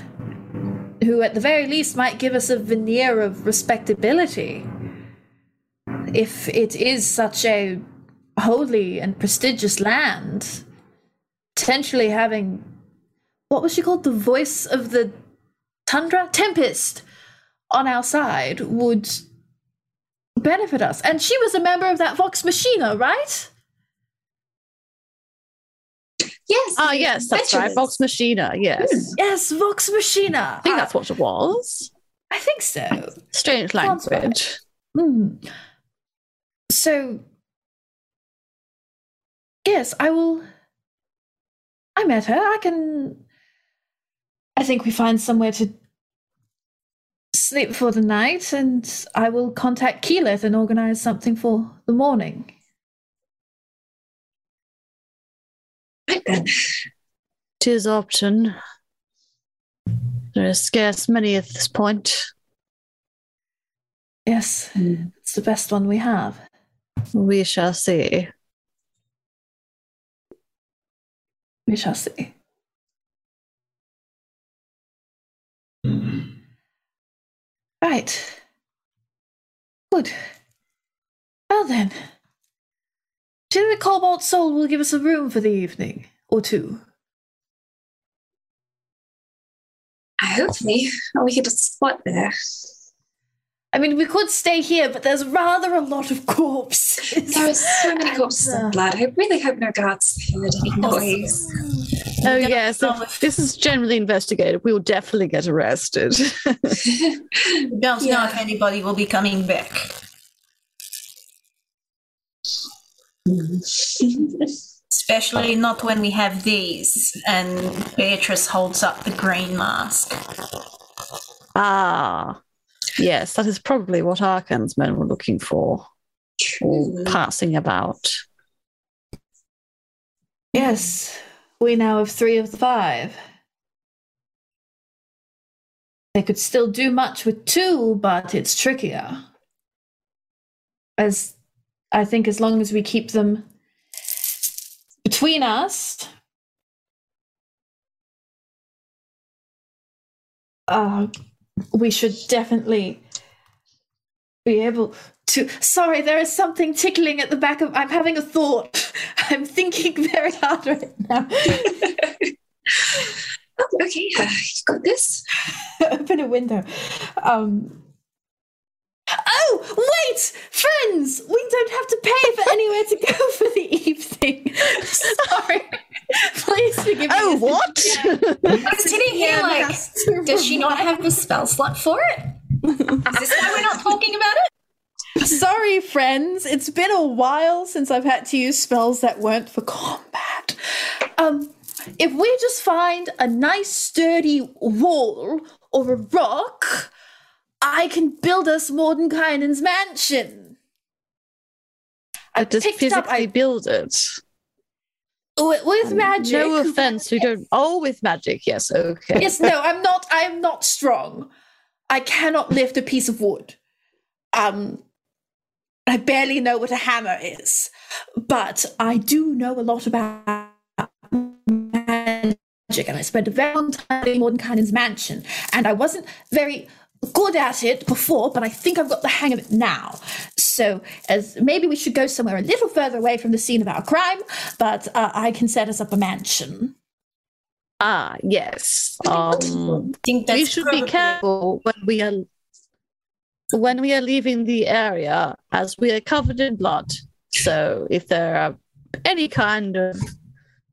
who at the very least might give us a veneer of respectability. If it is such a holy and prestigious land, potentially having what was she called? The voice of the tundra? Tempest on our side would benefit us. And she was a member of that Vox Machina, right? Yes. Ah, yes, that's right. Vox Machina, yes. Yes, Vox Machina. I think that's what it was. I think so. Strange Sounds right. language. Hmm. So, yes, I will. I met her. I can. I think we find somewhere to sleep for the night, and I will contact Keyleth and organize something for the morning. Tis option. There are scarce many at this point. Yes, it's the best one we have. We shall see. We shall see. Right. Good. Well then. Surely the Cobalt Soul will give us a room for the evening, or two. Hopefully, we could just spot there. I mean, we could stay here, but there's rather a lot of corpses. There are so many corpses and blood. I really hope no guards heard any noise. Oh, Yeah, yes. well, If this is generally investigated, we will definitely get arrested. We don't know if anybody will be coming back. Especially not when we have these. And Beatrice holds up the green mask. ah, yes. That is probably what Arkhan's men were looking for, or True. passing about. Yes, we now have three of the five. They could still do much with two, but it's trickier. As I think, as long as we keep them between us, uh, we should definitely be able to. Sorry, there is something tickling at the back of. I'm having a thought. I'm thinking very hard right now. Oh, okay, uh, you've got this. Open a window. Um. Oh, wait, friends! We don't have to pay for anywhere to go for the evening. Sorry. Please forgive me. Oh, This is- what? I'm sitting here Jan like, has to does she not have the spell slot for it? Is this why we're not talking about it? Sorry, friends. It's been a while since I've had to use spells that weren't for combat. Um, if we just find a nice sturdy wall or a rock, I can build us Mordenkainen's mansion. I Just picked up physically I, build it. with, with magic. No offense, we don't. Oh, with magic, yes, okay. yes, no, I'm not. I am not strong. I cannot lift a piece of wood. Um, I barely know what a hammer is, but I do know a lot about magic, and I spent a very long time in Mordenkainen's mansion, and I wasn't very good at it before, but I think I've got the hang of it now. So, as maybe we should go somewhere a little further away from the scene of our crime, but uh, I can set us up a mansion. Ah, yes. Um, I think that's we should be careful when we are when we are leaving the area, as we are covered in blood. So, if there are any kind of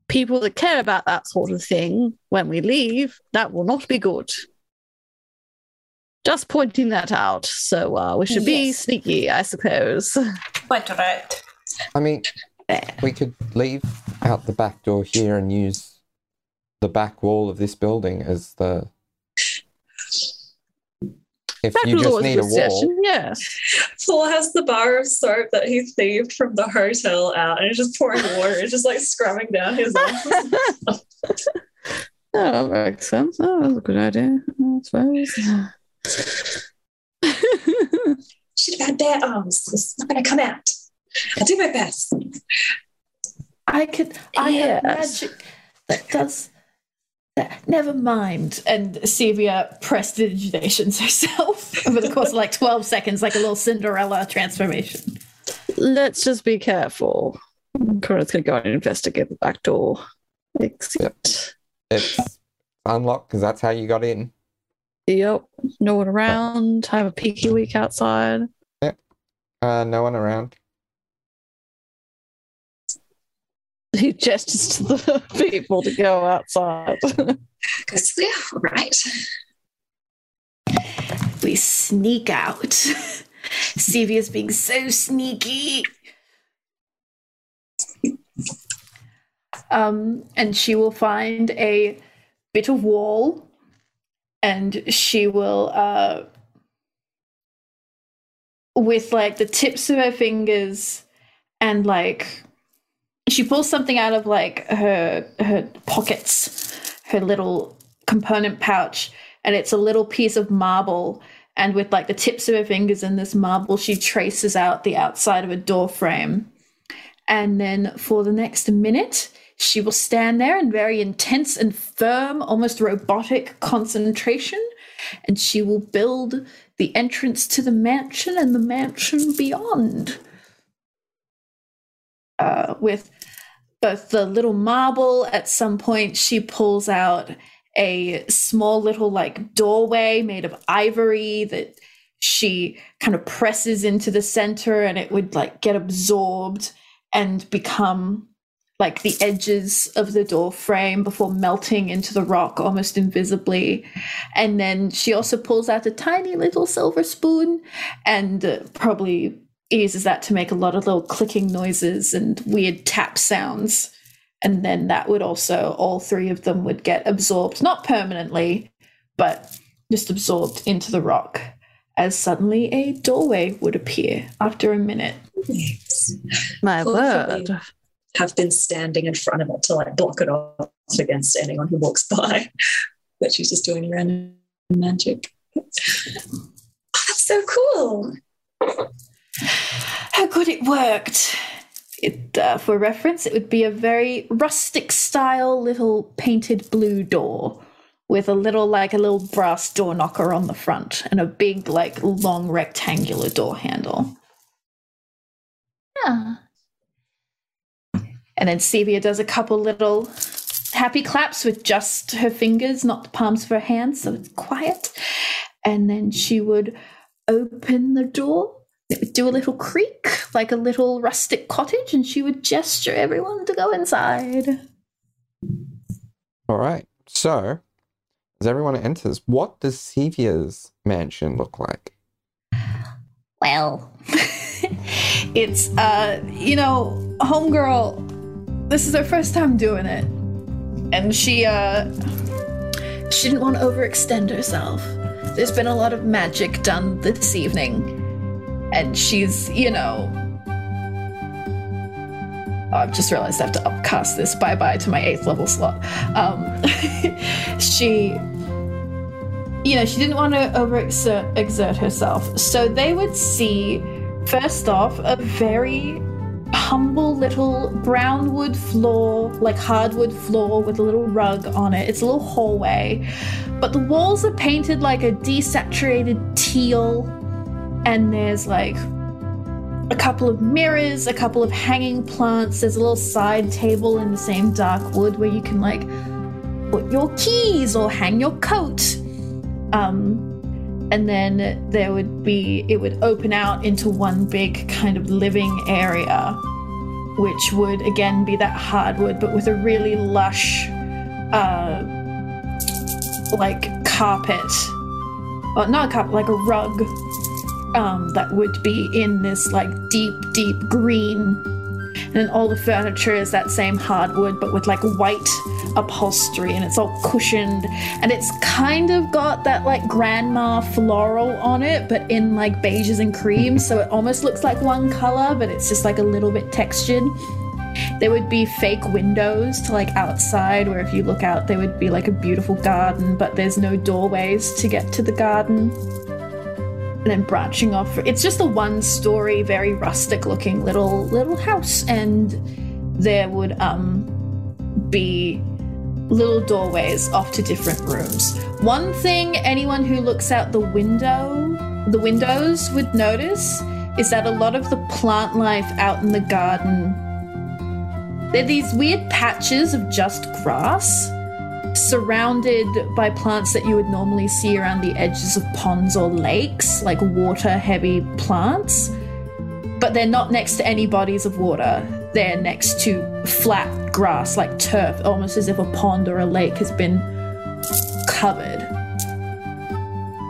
people that care about that sort of thing when we leave, that will not be good. Just pointing that out. So uh, we should be Yes. sneaky, I suppose. Quite right. I mean, we could leave out the back door here and use the back wall of this building as the. If That you just need a good wall, suggestion, Yes. Paul has the bar of soap that he thieved from the hotel out and he's just pouring water. It's just like scrubbing down his arms. Oh, that makes sense. Oh, that's a good idea. I suppose. Should have had bare arms. It's not going to come out. I'll do my best. I could. I have Yes. magic that does. That. Never mind. And Sevia prestidigitations herself over the course of like 12 seconds, like a little Cinderella transformation. Let's just be careful. Cora's gonna go and investigate the back door. Exit. it's unlocked because that's how you got in. Yep. No one around. Have a peeky week outside. Yep. Uh, no one around. He gestures to the people to go outside. Goes, yeah, all right. We sneak out. Stevie Sevia's being so sneaky. Um, and she will find a bit of wall and she will uh with like the tips of her fingers and like she pulls something out of like her her pockets her little component pouch and it's a little piece of marble And with like the tips of her fingers in this marble, she traces out the outside of a door frame. And then for the next minute, she will stand there in very intense and firm, almost robotic concentration. And she will build the entrance to the mansion and the mansion beyond. Uh, with both the little marble, at some point, she pulls out a small little like doorway made of ivory that she kind of presses into the center and it would like get absorbed and become like the edges of the door frame before melting into the rock almost invisibly. And then she also pulls out a tiny little silver spoon and uh, probably uses that to make a lot of little clicking noises and weird tap sounds. And then that would also, all three of them would get absorbed, not permanently, but just absorbed into the rock as suddenly a doorway would appear after a minute. Yes. My Hopefully. word. Have been standing in front of it to like block it off against anyone who walks by. But she's just doing random magic. Oh, that's so cool. How good it worked! It, uh, for reference, it would be a very rustic style little painted blue door with a little, like a little brass door knocker on the front and a big, like long rectangular door handle. Yeah. And then Sevia does a couple little happy claps with just her fingers, not the palms of her hands, so it's quiet. And then she would open the door. It would do a little creak, like a little rustic cottage, and she would gesture everyone to go inside. All right. So, as everyone enters, what does Sevia's mansion look like? Well, it's, uh, you know, homegirl, this is her first time doing it. And she, uh, she didn't want to overextend herself. There's been a lot of magic done this evening. And she's, you know. Oh, I've just realized I have to upcast this bye bye to my eighth level slot. Um, she, you know, she didn't want to overexert exert herself. So they would see, first off, a very humble little brown wood floor, like hardwood floor with a little rug on it. It's a little hallway, but the walls are painted like a desaturated teal, and there's like a couple of mirrors, a couple of hanging plants. There's a little side table in the same dark wood where you can like put your keys or hang your coat. Um, and then there would be it would open out into one big kind of living area which would again be that hardwood but with a really lush uh like carpet. Or not a carpet like a rug um that would be in this like deep deep green. And then all the furniture is that same hardwood but with like white upholstery and it's all cushioned. And it's kind of got that like grandma floral on it but in like beiges and creams. So it almost looks like one color but it's just like a little bit textured. There would be fake windows to like outside where if you look out there would be like a beautiful garden but there's no doorways to get to the garden. And then branching off it's just a one story very rustic looking little little house. And there would um be little doorways off to different rooms one thing anyone who looks out the window the windows would notice is that a lot of the plant life out in the garden they're these weird patches of just grass surrounded by plants that you would normally see around the edges of ponds or lakes, like water heavy plants. But they're not next to any bodies of water. They're next to flat grass, like turf, almost as if a pond or a lake has been covered.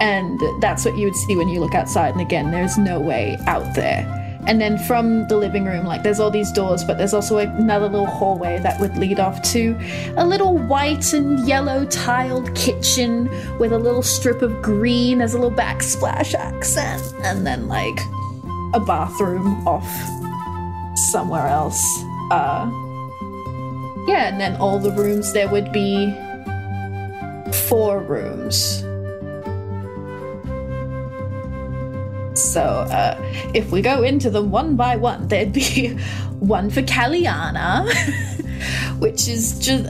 And that's what you would see when you look outside. And again, there's no way out there. And then from the living room, like there's all these doors, but there's also another little hallway that would lead off to a little white and yellow tiled kitchen with a little strip of green as a little backsplash accent, and then like a bathroom off somewhere else. Uh, yeah, and then all the rooms there would be four rooms. So uh, if we go into them one by one, there'd be one for Kaliana, which is just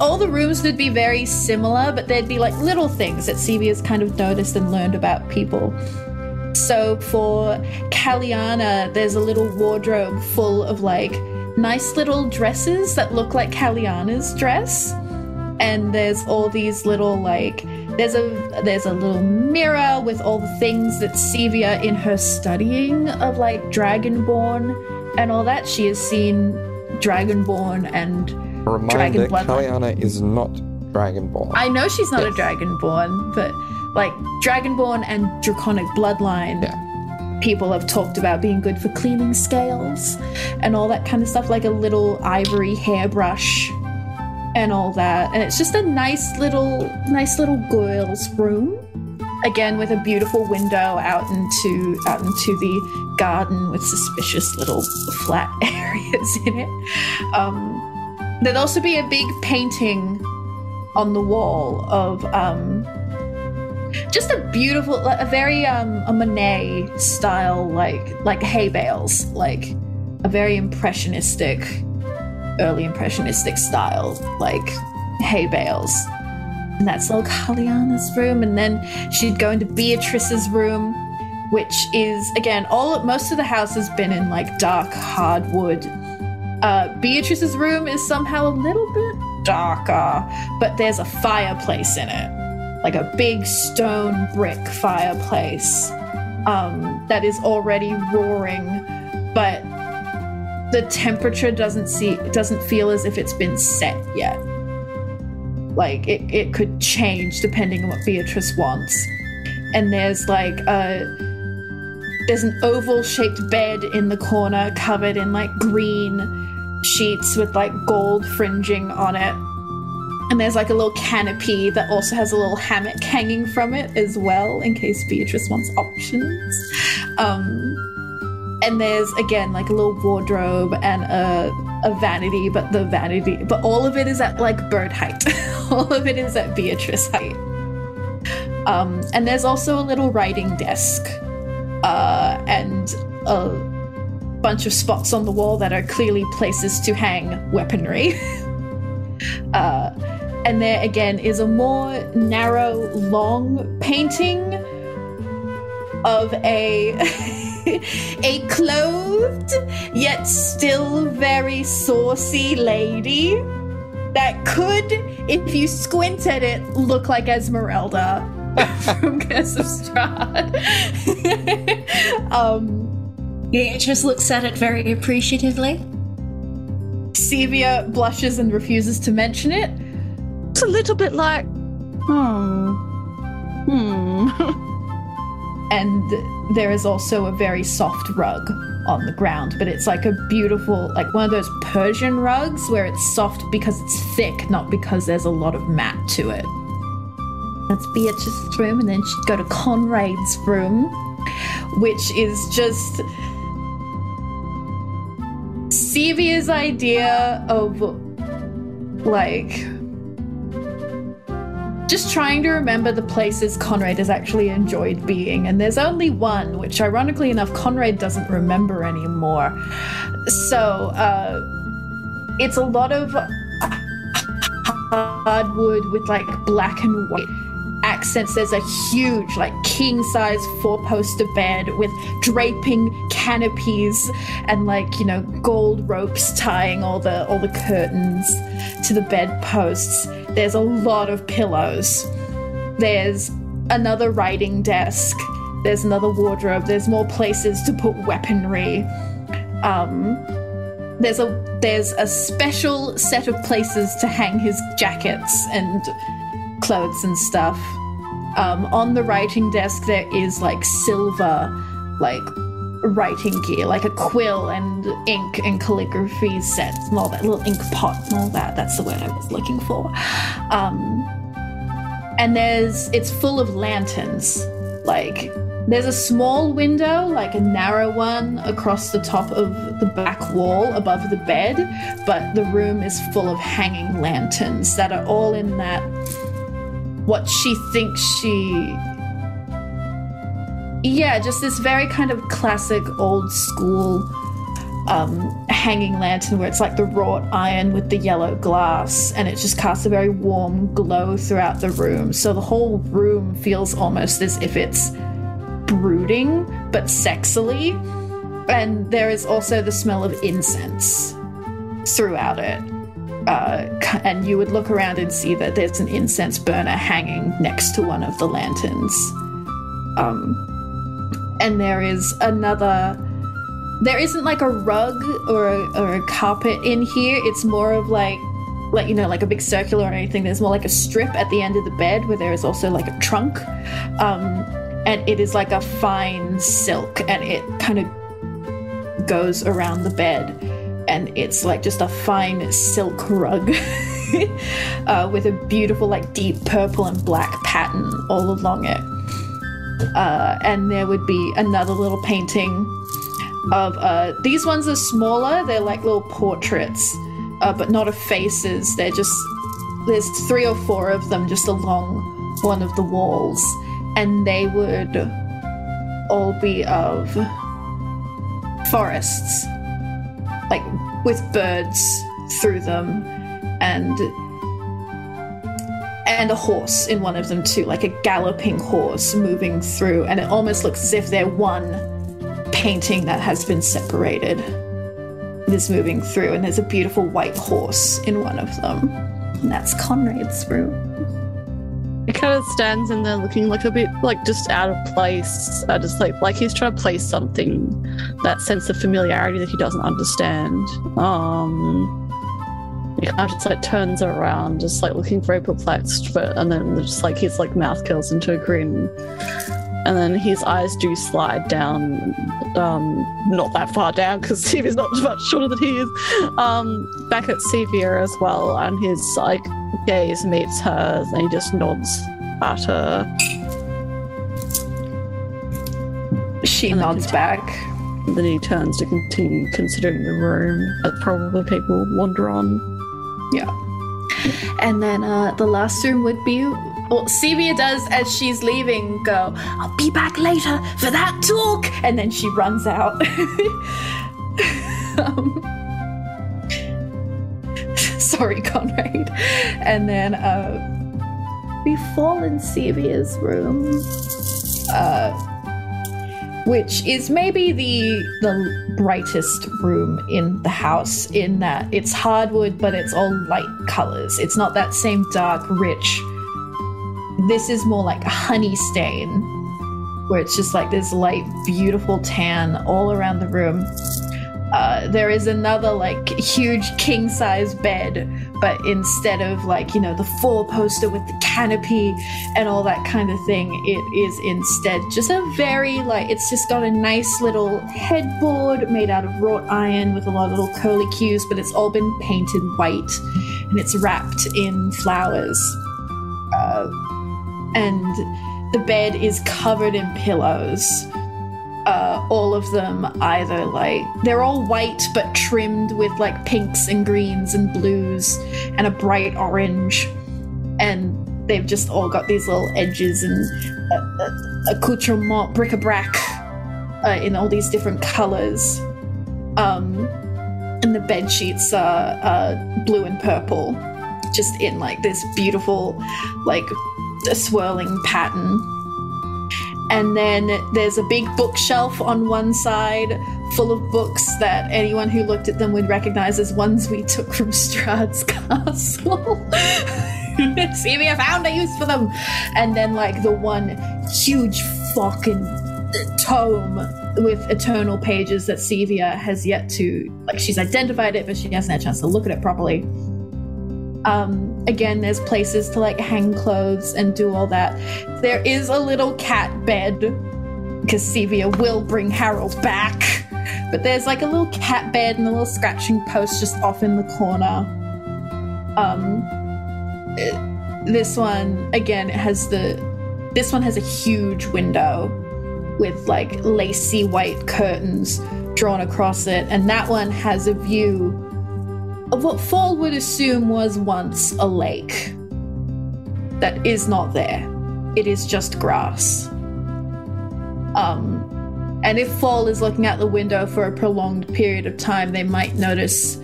all the rooms would be very similar, but there'd be like little things that Sevia's kind of noticed and learned about people. So for Kaliana, there's a little wardrobe full of like nice little dresses that look like Kaliana's dress. And there's all these little like there's a there's a little mirror with all the things that Sevia in her studying of like Dragonborn and all that. She has seen Dragonborn and reminder, Dragon bloodline. Kaliana is not Dragonborn. I know she's not Yes. a Dragonborn, but like Dragonborn and Draconic bloodline Yeah. people have talked about being good for cleaning scales and all that kind of stuff, like a little ivory hairbrush and all that. And it's just a nice little, nice little girl's room. Again, with a beautiful window out into out into the garden with suspicious little flat areas in it. Um, there'd also be a big painting on the wall of um, just a beautiful a very um a monet style like like hay bales like a very impressionistic early impressionistic style like hay bales. And that's little Kaliana's room and then she'd go into Beatrice's room which is again all most of the house has been in like dark hardwood uh, Beatrice's room is somehow a little bit darker but there's a fireplace in it like a big stone brick fireplace um, that is already roaring, but the temperature doesn't see doesn't feel as if it's been set yet. Like it, it could change depending on what Beatrice wants. And there's like a there's an oval shaped bed in the corner covered in like green sheets with like gold fringing on it and there's like a little canopy that also has a little hammock hanging from it as well, in case Beatrice wants options. Um, and there's again like a little wardrobe and a, a vanity, but the vanity, but all of it is at like bird height. all of it is at Beatrice height. Um, and there's also a little writing desk uh, and a bunch of spots on the wall that are clearly places to hang weaponry. Uh, and there again is a more narrow, long painting of a a clothed yet still very saucy lady that could, if you squint at it, look like Esmeralda from Curse of Strahd. um, Beatrice looks at it very appreciatively. Sevia blushes and refuses to mention it. A little bit like. Hmm. Hmm. and there is also a very soft rug on the ground but it's like a beautiful like one of those persian rugs where it's soft because it's thick not because there's a lot of mat to it that's beatrice's room and then she'd go to conrad's room which is just Sevia's idea of like just trying to remember the places Conrad has actually enjoyed being, and there's only one, which ironically enough, Conrad doesn't remember anymore. So, uh, it's a lot of hardwood with like black and white accents. There's a huge, like king size four poster bed with draping canopies and like, you know, gold ropes tying all the all the curtains to the bedposts. There's a lot of pillows. There's another writing desk. There's another wardrobe. There's more places to put weaponry. Um, there's a there's a special set of places to hang his jackets and clothes and stuff. Um, on the writing desk there is like silver, like writing gear, like a quill and ink and calligraphy sets and all that little ink pot and all that. That's the word I was looking for. Um, and there's it's full of lanterns. Like there's a small window, like a narrow one, across the top of the back wall above the bed, but the room is full of hanging lanterns that are all in that what she thinks she yeah, just this very kind of classic old school um, hanging lantern where it's like the wrought iron with the yellow glass and it just casts a very warm glow throughout the room. So the whole room feels almost as if it's brooding but sexily. And there is also the smell of incense throughout it. Uh, and you would look around and see that there's an incense burner hanging next to one of the lanterns. Um, and there is another there isn't like a rug or a, or a carpet in here. It's more of like like you know like a big circular or anything. There's more like a strip at the end of the bed where there is also like a trunk. Um and it is like a fine silk and it kind of goes around the bed. And it's like just a fine silk rug uh, with a beautiful like deep purple and black pattern all along it uh, and there would be another little painting of uh, these ones are smaller they're like little portraits uh, but not of faces they're just there's three or four of them just along one of the walls and they would all be of forests like with birds through them and and a horse in one of them too, like a galloping horse moving through, and it almost looks as if they're one painting that has been separated. Is moving through, and there's a beautiful white horse in one of them. And that's Conrad's room. He kind of stands in there looking like a bit like just out of place. Uh, just like like he's trying to place something, that sense of familiarity that he doesn't understand. Um, he kind just like turns around, just like looking very perplexed, but and then just like his like mouth curls into a grin, and then his eyes do slide down, um, not that far down because Steve is not much shorter than he is, um, back at Sevia as well, and his like gaze meets hers, and he just nods at her. She nods back. Then he turns to continue considering the room as probably people wander on. Yeah. And then uh, the last room would be. Well, Sevia does as she's leaving go, I'll be back later for that talk. And then she runs out. um, sorry, Conrad. And then uh, we fall in Sevia's room. Uh, which is maybe the the brightest room in the house in that it's hardwood but it's all light colors. It's not that same dark rich. This is more like a honey stain where it's just like this light beautiful tan all around the room uh, there is another like huge king size bed but instead of like you know the four poster with the canopy and all that kind of thing it is instead just a very like it's just got a nice little headboard made out of wrought iron with a lot of little curly cues but it's all been painted white and it's wrapped in flowers. Uh, and the bed is covered in pillows uh, all of them either like they're all white but trimmed with like pinks and greens and blues and a bright orange. And they've just all got these little edges and uh, accoutrement bric-a-brac uh, in all these different colors. Um, and the bed sheets are uh, blue and purple just in like this beautiful like a swirling pattern and then there's a big bookshelf on one side full of books that anyone who looked at them would recognize as ones we took from Strahd's castle. See, found a use for them. And then, like, the one huge fucking tome with eternal pages that Sevia has yet to, like, she's identified it, but she hasn't had a chance to look at it properly. Um, again, there's places to like hang clothes and do all that. There is a little cat bed because Sevia will bring Harold back, but there's like a little cat bed and a little scratching post just off in the corner. Um, it- this one again it has the this one has a huge window with like lacy white curtains drawn across it, and that one has a view what Fall would assume was once a lake. That is not there. It is just grass. Um, and if Fall is looking out the window for a prolonged period of time, they might notice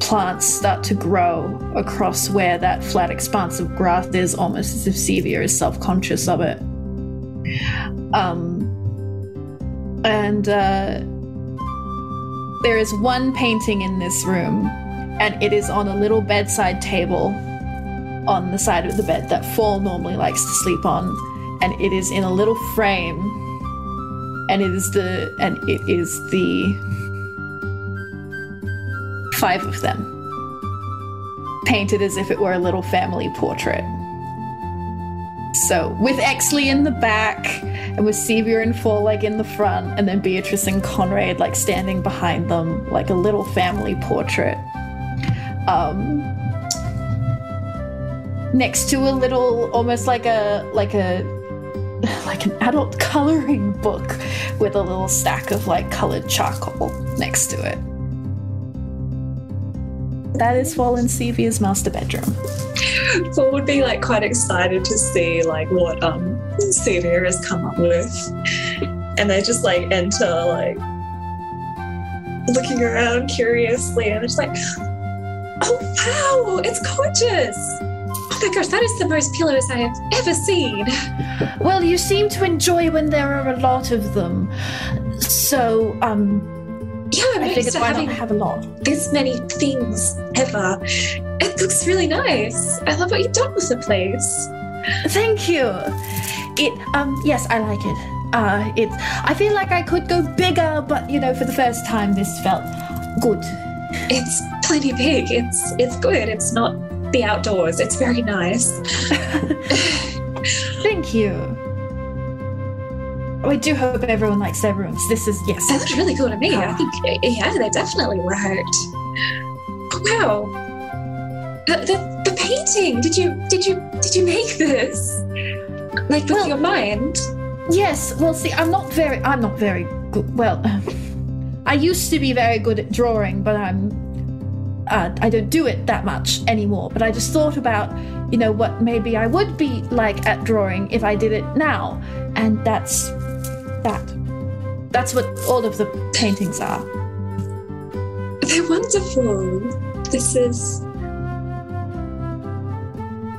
plants start to grow across where that flat expanse of grass is, almost as if Sevia is self conscious of it. Um, and uh, there is one painting in this room, and it is on a little bedside table on the side of the bed that Fall normally likes to sleep on, and it is in a little frame, and it is the and it is the five of them painted as if it were a little family portrait. So with Exley in the back, and with Sevia and Fall like in the front, and then Beatrice and Conrad like standing behind them, like a little family portrait. Um, next to a little, almost like a like a like an adult coloring book with a little stack of like colored charcoal next to it. That is Fall and Sevia's master bedroom. Paul would be like quite excited to see like what um Sevia has come up with. And they just like enter like looking around curiously and it's like, oh wow, it's gorgeous. Oh my gosh, that is the most pillows I have ever seen. Well, you seem to enjoy when there are a lot of them. So, um, Yeah, I'm I figured why having not have a lot? this many things ever. It looks really nice. I love what you've done with the place. Thank you. It, um, yes, I like it. Uh, it, I feel like I could go bigger, but you know, for the first time, this felt good. It's plenty big. It's it's good. It's not the outdoors. It's very nice. Thank you. I do hope everyone likes their rooms. This is, yes. They looked really cool to me. I ah. think yeah, they definitely worked. Oh, wow. The, the, the painting. Did you did you did you make this? Like with Well- your mind? Yes, well, see, I'm not very, I'm not very good. Well, I used to be very good at drawing, but I'm, uh, I don't do it that much anymore. But I just thought about, you know, what maybe I would be like at drawing if I did it now, and that's that. That's what all of the paintings are. They're wonderful. This is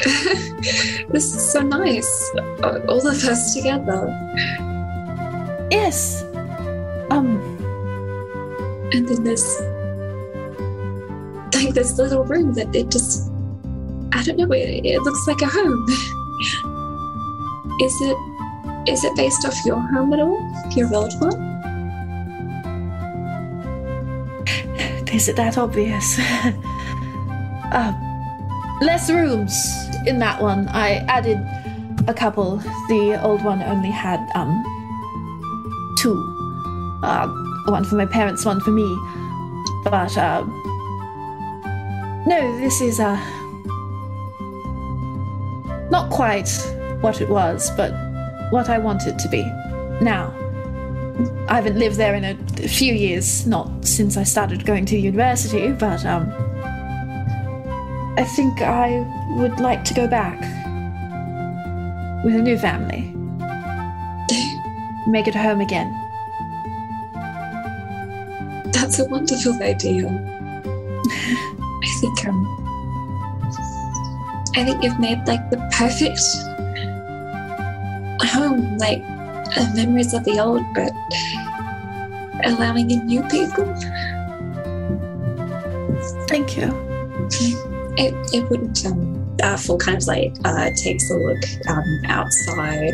this is so nice. All of us together. Yes. Um. And then there's like this little room that it just I don't know, it, it looks like a home. Is it is it based off your home at all? Your old one? Is it that obvious? uh, less rooms in that one. I added a couple. The old one only had um two. Uh, one for my parents, one for me. But uh, no, this is uh not quite what it was, but what I want it to be now. I haven't lived there in a, a few years, not since I started going to university, but um, I think I would like to go back with a new family, make it home again. That's a wonderful idea. I think um I think you've made like the perfect home, like uh, memories of the old, but allowing in new people. Thank you. It it wouldn't um uh, Fall kind of like uh takes a look um outside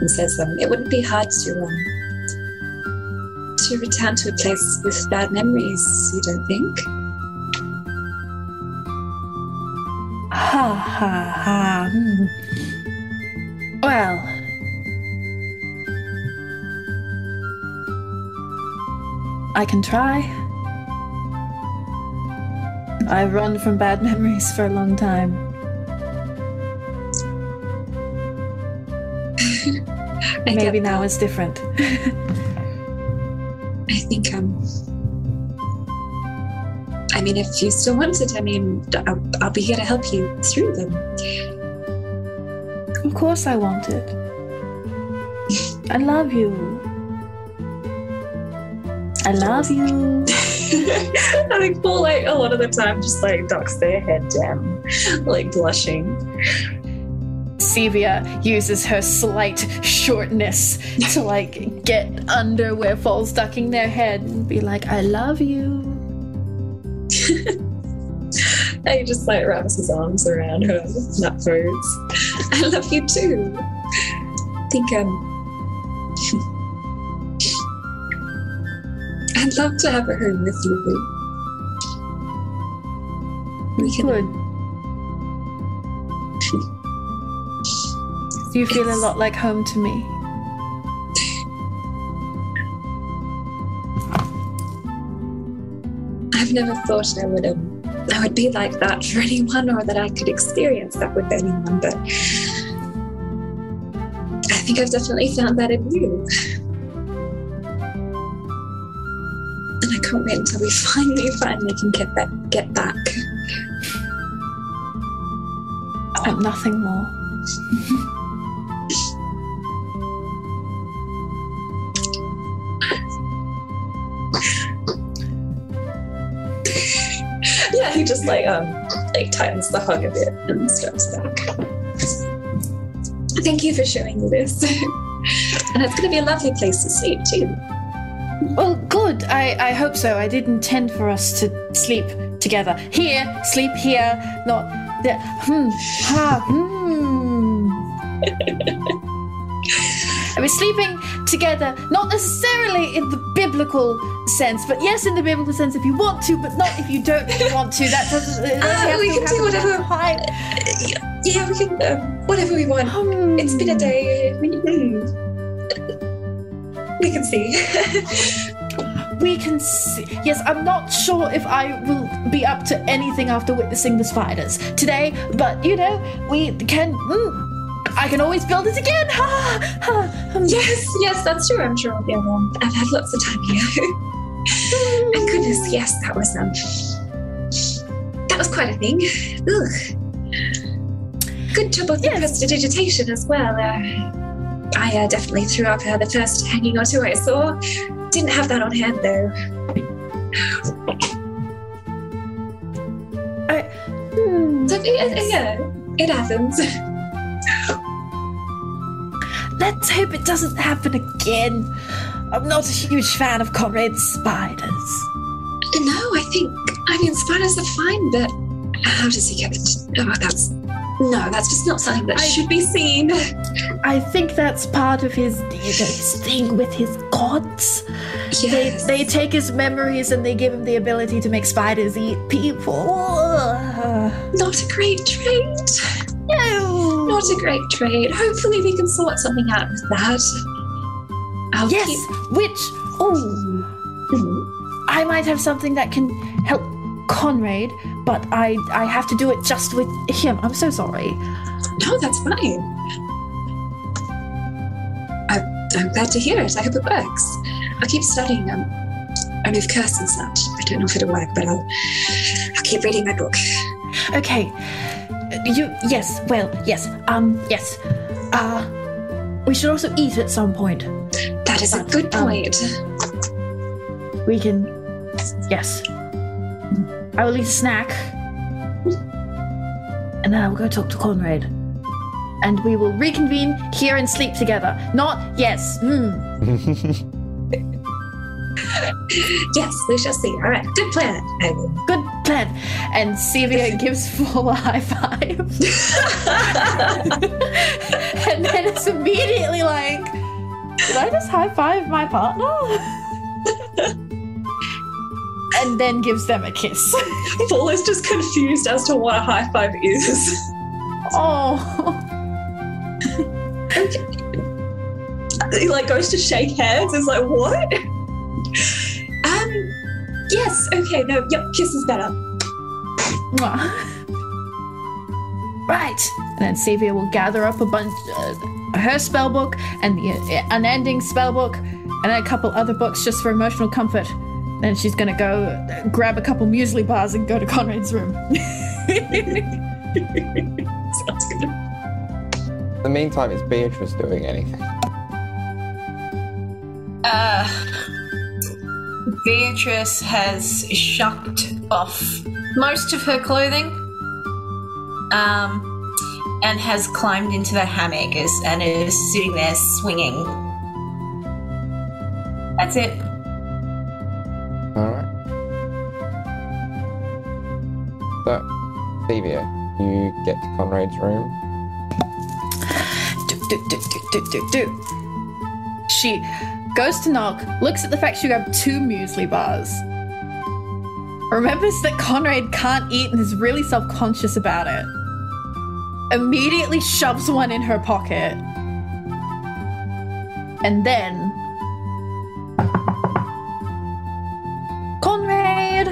and says um it wouldn't be hard to um to return to a place with bad memories, you don't think? Ha ha ha. hmm. Well. I can try. I've run from bad memories for a long time. Maybe now that. it's different. I think I'm. um I mean if you still want it, I mean I'll, I'll be here to help you through them. of course I want it. I love you. I love you. I think Paul, like a lot of the time, just like ducks their head down, like blushing. Sevia uses her slight shortness to like get under where Paul's ducking their head and be like, I love you. He just like wraps his arms around her nut pose. I love you too. I think um I'd love to have a home with you. We can Good. You feel a lot like home to me? I've never thought I would um, I would be like that for anyone or that I could experience that with anyone, but I think I've definitely found that in you. And I can't wait until we finally, finally can get back get back. And nothing more. Yeah, he just like um like tightens the hug a bit and steps back. Thank you for showing me this. and it's gonna be a lovely place to sleep too. Well, good. I, I hope so. I did intend for us to sleep together. Here, sleep here, not there. Hmm. Ha. Hmm. I mean, sleeping together, not necessarily in the biblical sense, but yes, in the biblical sense if you want to, but not if you don't want to. That doesn't. Ah, we can do whatever- behind- Yeah, we can um, whatever we want. Hmm. It's been a day. We, hmm. we can see. We can see. Yes, I'm not sure if I will be up to anything after witnessing the spiders today, but you know, we can. Mm, I can always build it again. Ha, ha, um, yes, yes, that's true. I'm sure I'll be able. I've had lots of time here. and goodness, yes, that was um, that was quite a thing. Ugh. Good job of the prestidigitation as well. Uh, I uh, definitely threw up uh, the first hanging or two I saw. Didn't have that on hand though. hmm. So, yeah, yeah, it happens. Let's hope it doesn't happen again. I'm not a huge fan of Conrad's spiders. No, I think I mean spiders are fine, but how does he get it? Oh, that's no, that's just not something that I- should be seen. I think that's part of his, his thing with his gods. They, Yes. they take his memories and they give him the ability to make spiders eat people. not a great trait. No. Not a great trade. Hopefully, we can sort something out with that. I'll Yes, keep. which oh. I might have something that can help Conrad, but I I have to do it just with him. I'm so sorry. No, that's fine. I, I'm glad to hear it. I hope it works. I'll keep studying um, Remove Curse and such. I don't know if it'll work, but I'll, I'll keep reading my book. Okay, you yes, well yes, um yes, uh, we should also eat at some point. That is a But, good um, point. We can, yes. I will eat a snack, and then I will go talk to Conrad. And we will reconvene here and sleep together. Not yes. Mm. yes, we shall see. All right, good plan. Good plan. And Sevia gives Paul a high five. and then it's immediately like, did I just high five my partner? and then gives them a kiss. Paul is just confused as to what a high five is. oh. he like goes to shake hands. Is like what? Um. Yes. Okay. No. Yep. Kiss is better. Mwah. Right. And then Sevia will gather up a bunch, uh, her spell book and the uh, unending spell book, and a couple other books just for emotional comfort. Then she's gonna go uh, grab a couple muesli bars and go to Conrad's room. Sounds good. In the meantime, is Beatrice doing anything? Uh, Beatrice has shucked off most of her clothing um, and has climbed into the hammock and is sitting there swinging. That's it. Alright. So, Sevia, you get to Conrad's room. do, do, do, do, do, do, do. She goes to knock, looks at the fact she grabbed two muesli bars, remembers that Conrad can't eat and is really self conscious about it, immediately shoves one in her pocket, and then. Conrad!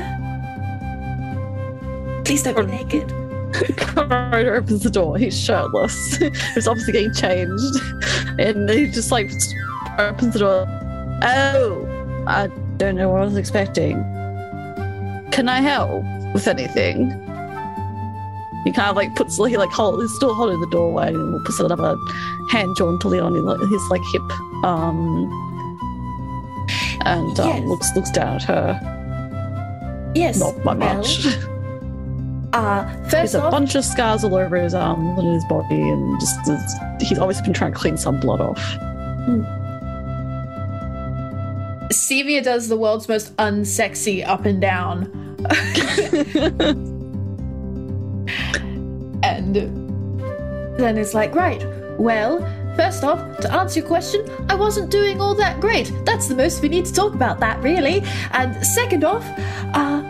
Please don't be naked. Conrad opens the door. He's shirtless. He's obviously getting changed, and he just like opens the door. Oh, I don't know what I was expecting. Can I help with anything? He kind of like puts he like hold he's still holding the doorway and puts another hand jauntily on his, his like hip, um, and um, Yes. looks looks down at her. Yes. Not by well, much. Uh, There's first a bunch of scars all over his arms and his body, and just he's obviously been trying to clean some blood off. Sevia does the world's most unsexy up and down. and then it's like, right, well, first off, to answer your question, I wasn't doing all that great. That's the most we need to talk about that, really. And second off, uh,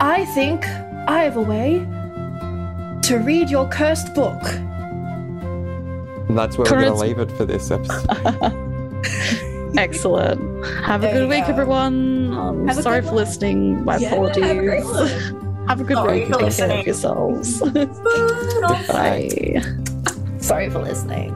I think I have a way to read your cursed book. And that's where we're going to leave it for this episode. Excellent. Have a good week, go. everyone. Um, sorry for one. listening. My Yeah, apologies. have a Have a good Sorry week. Take care of yourselves. Bye. Sorry for listening.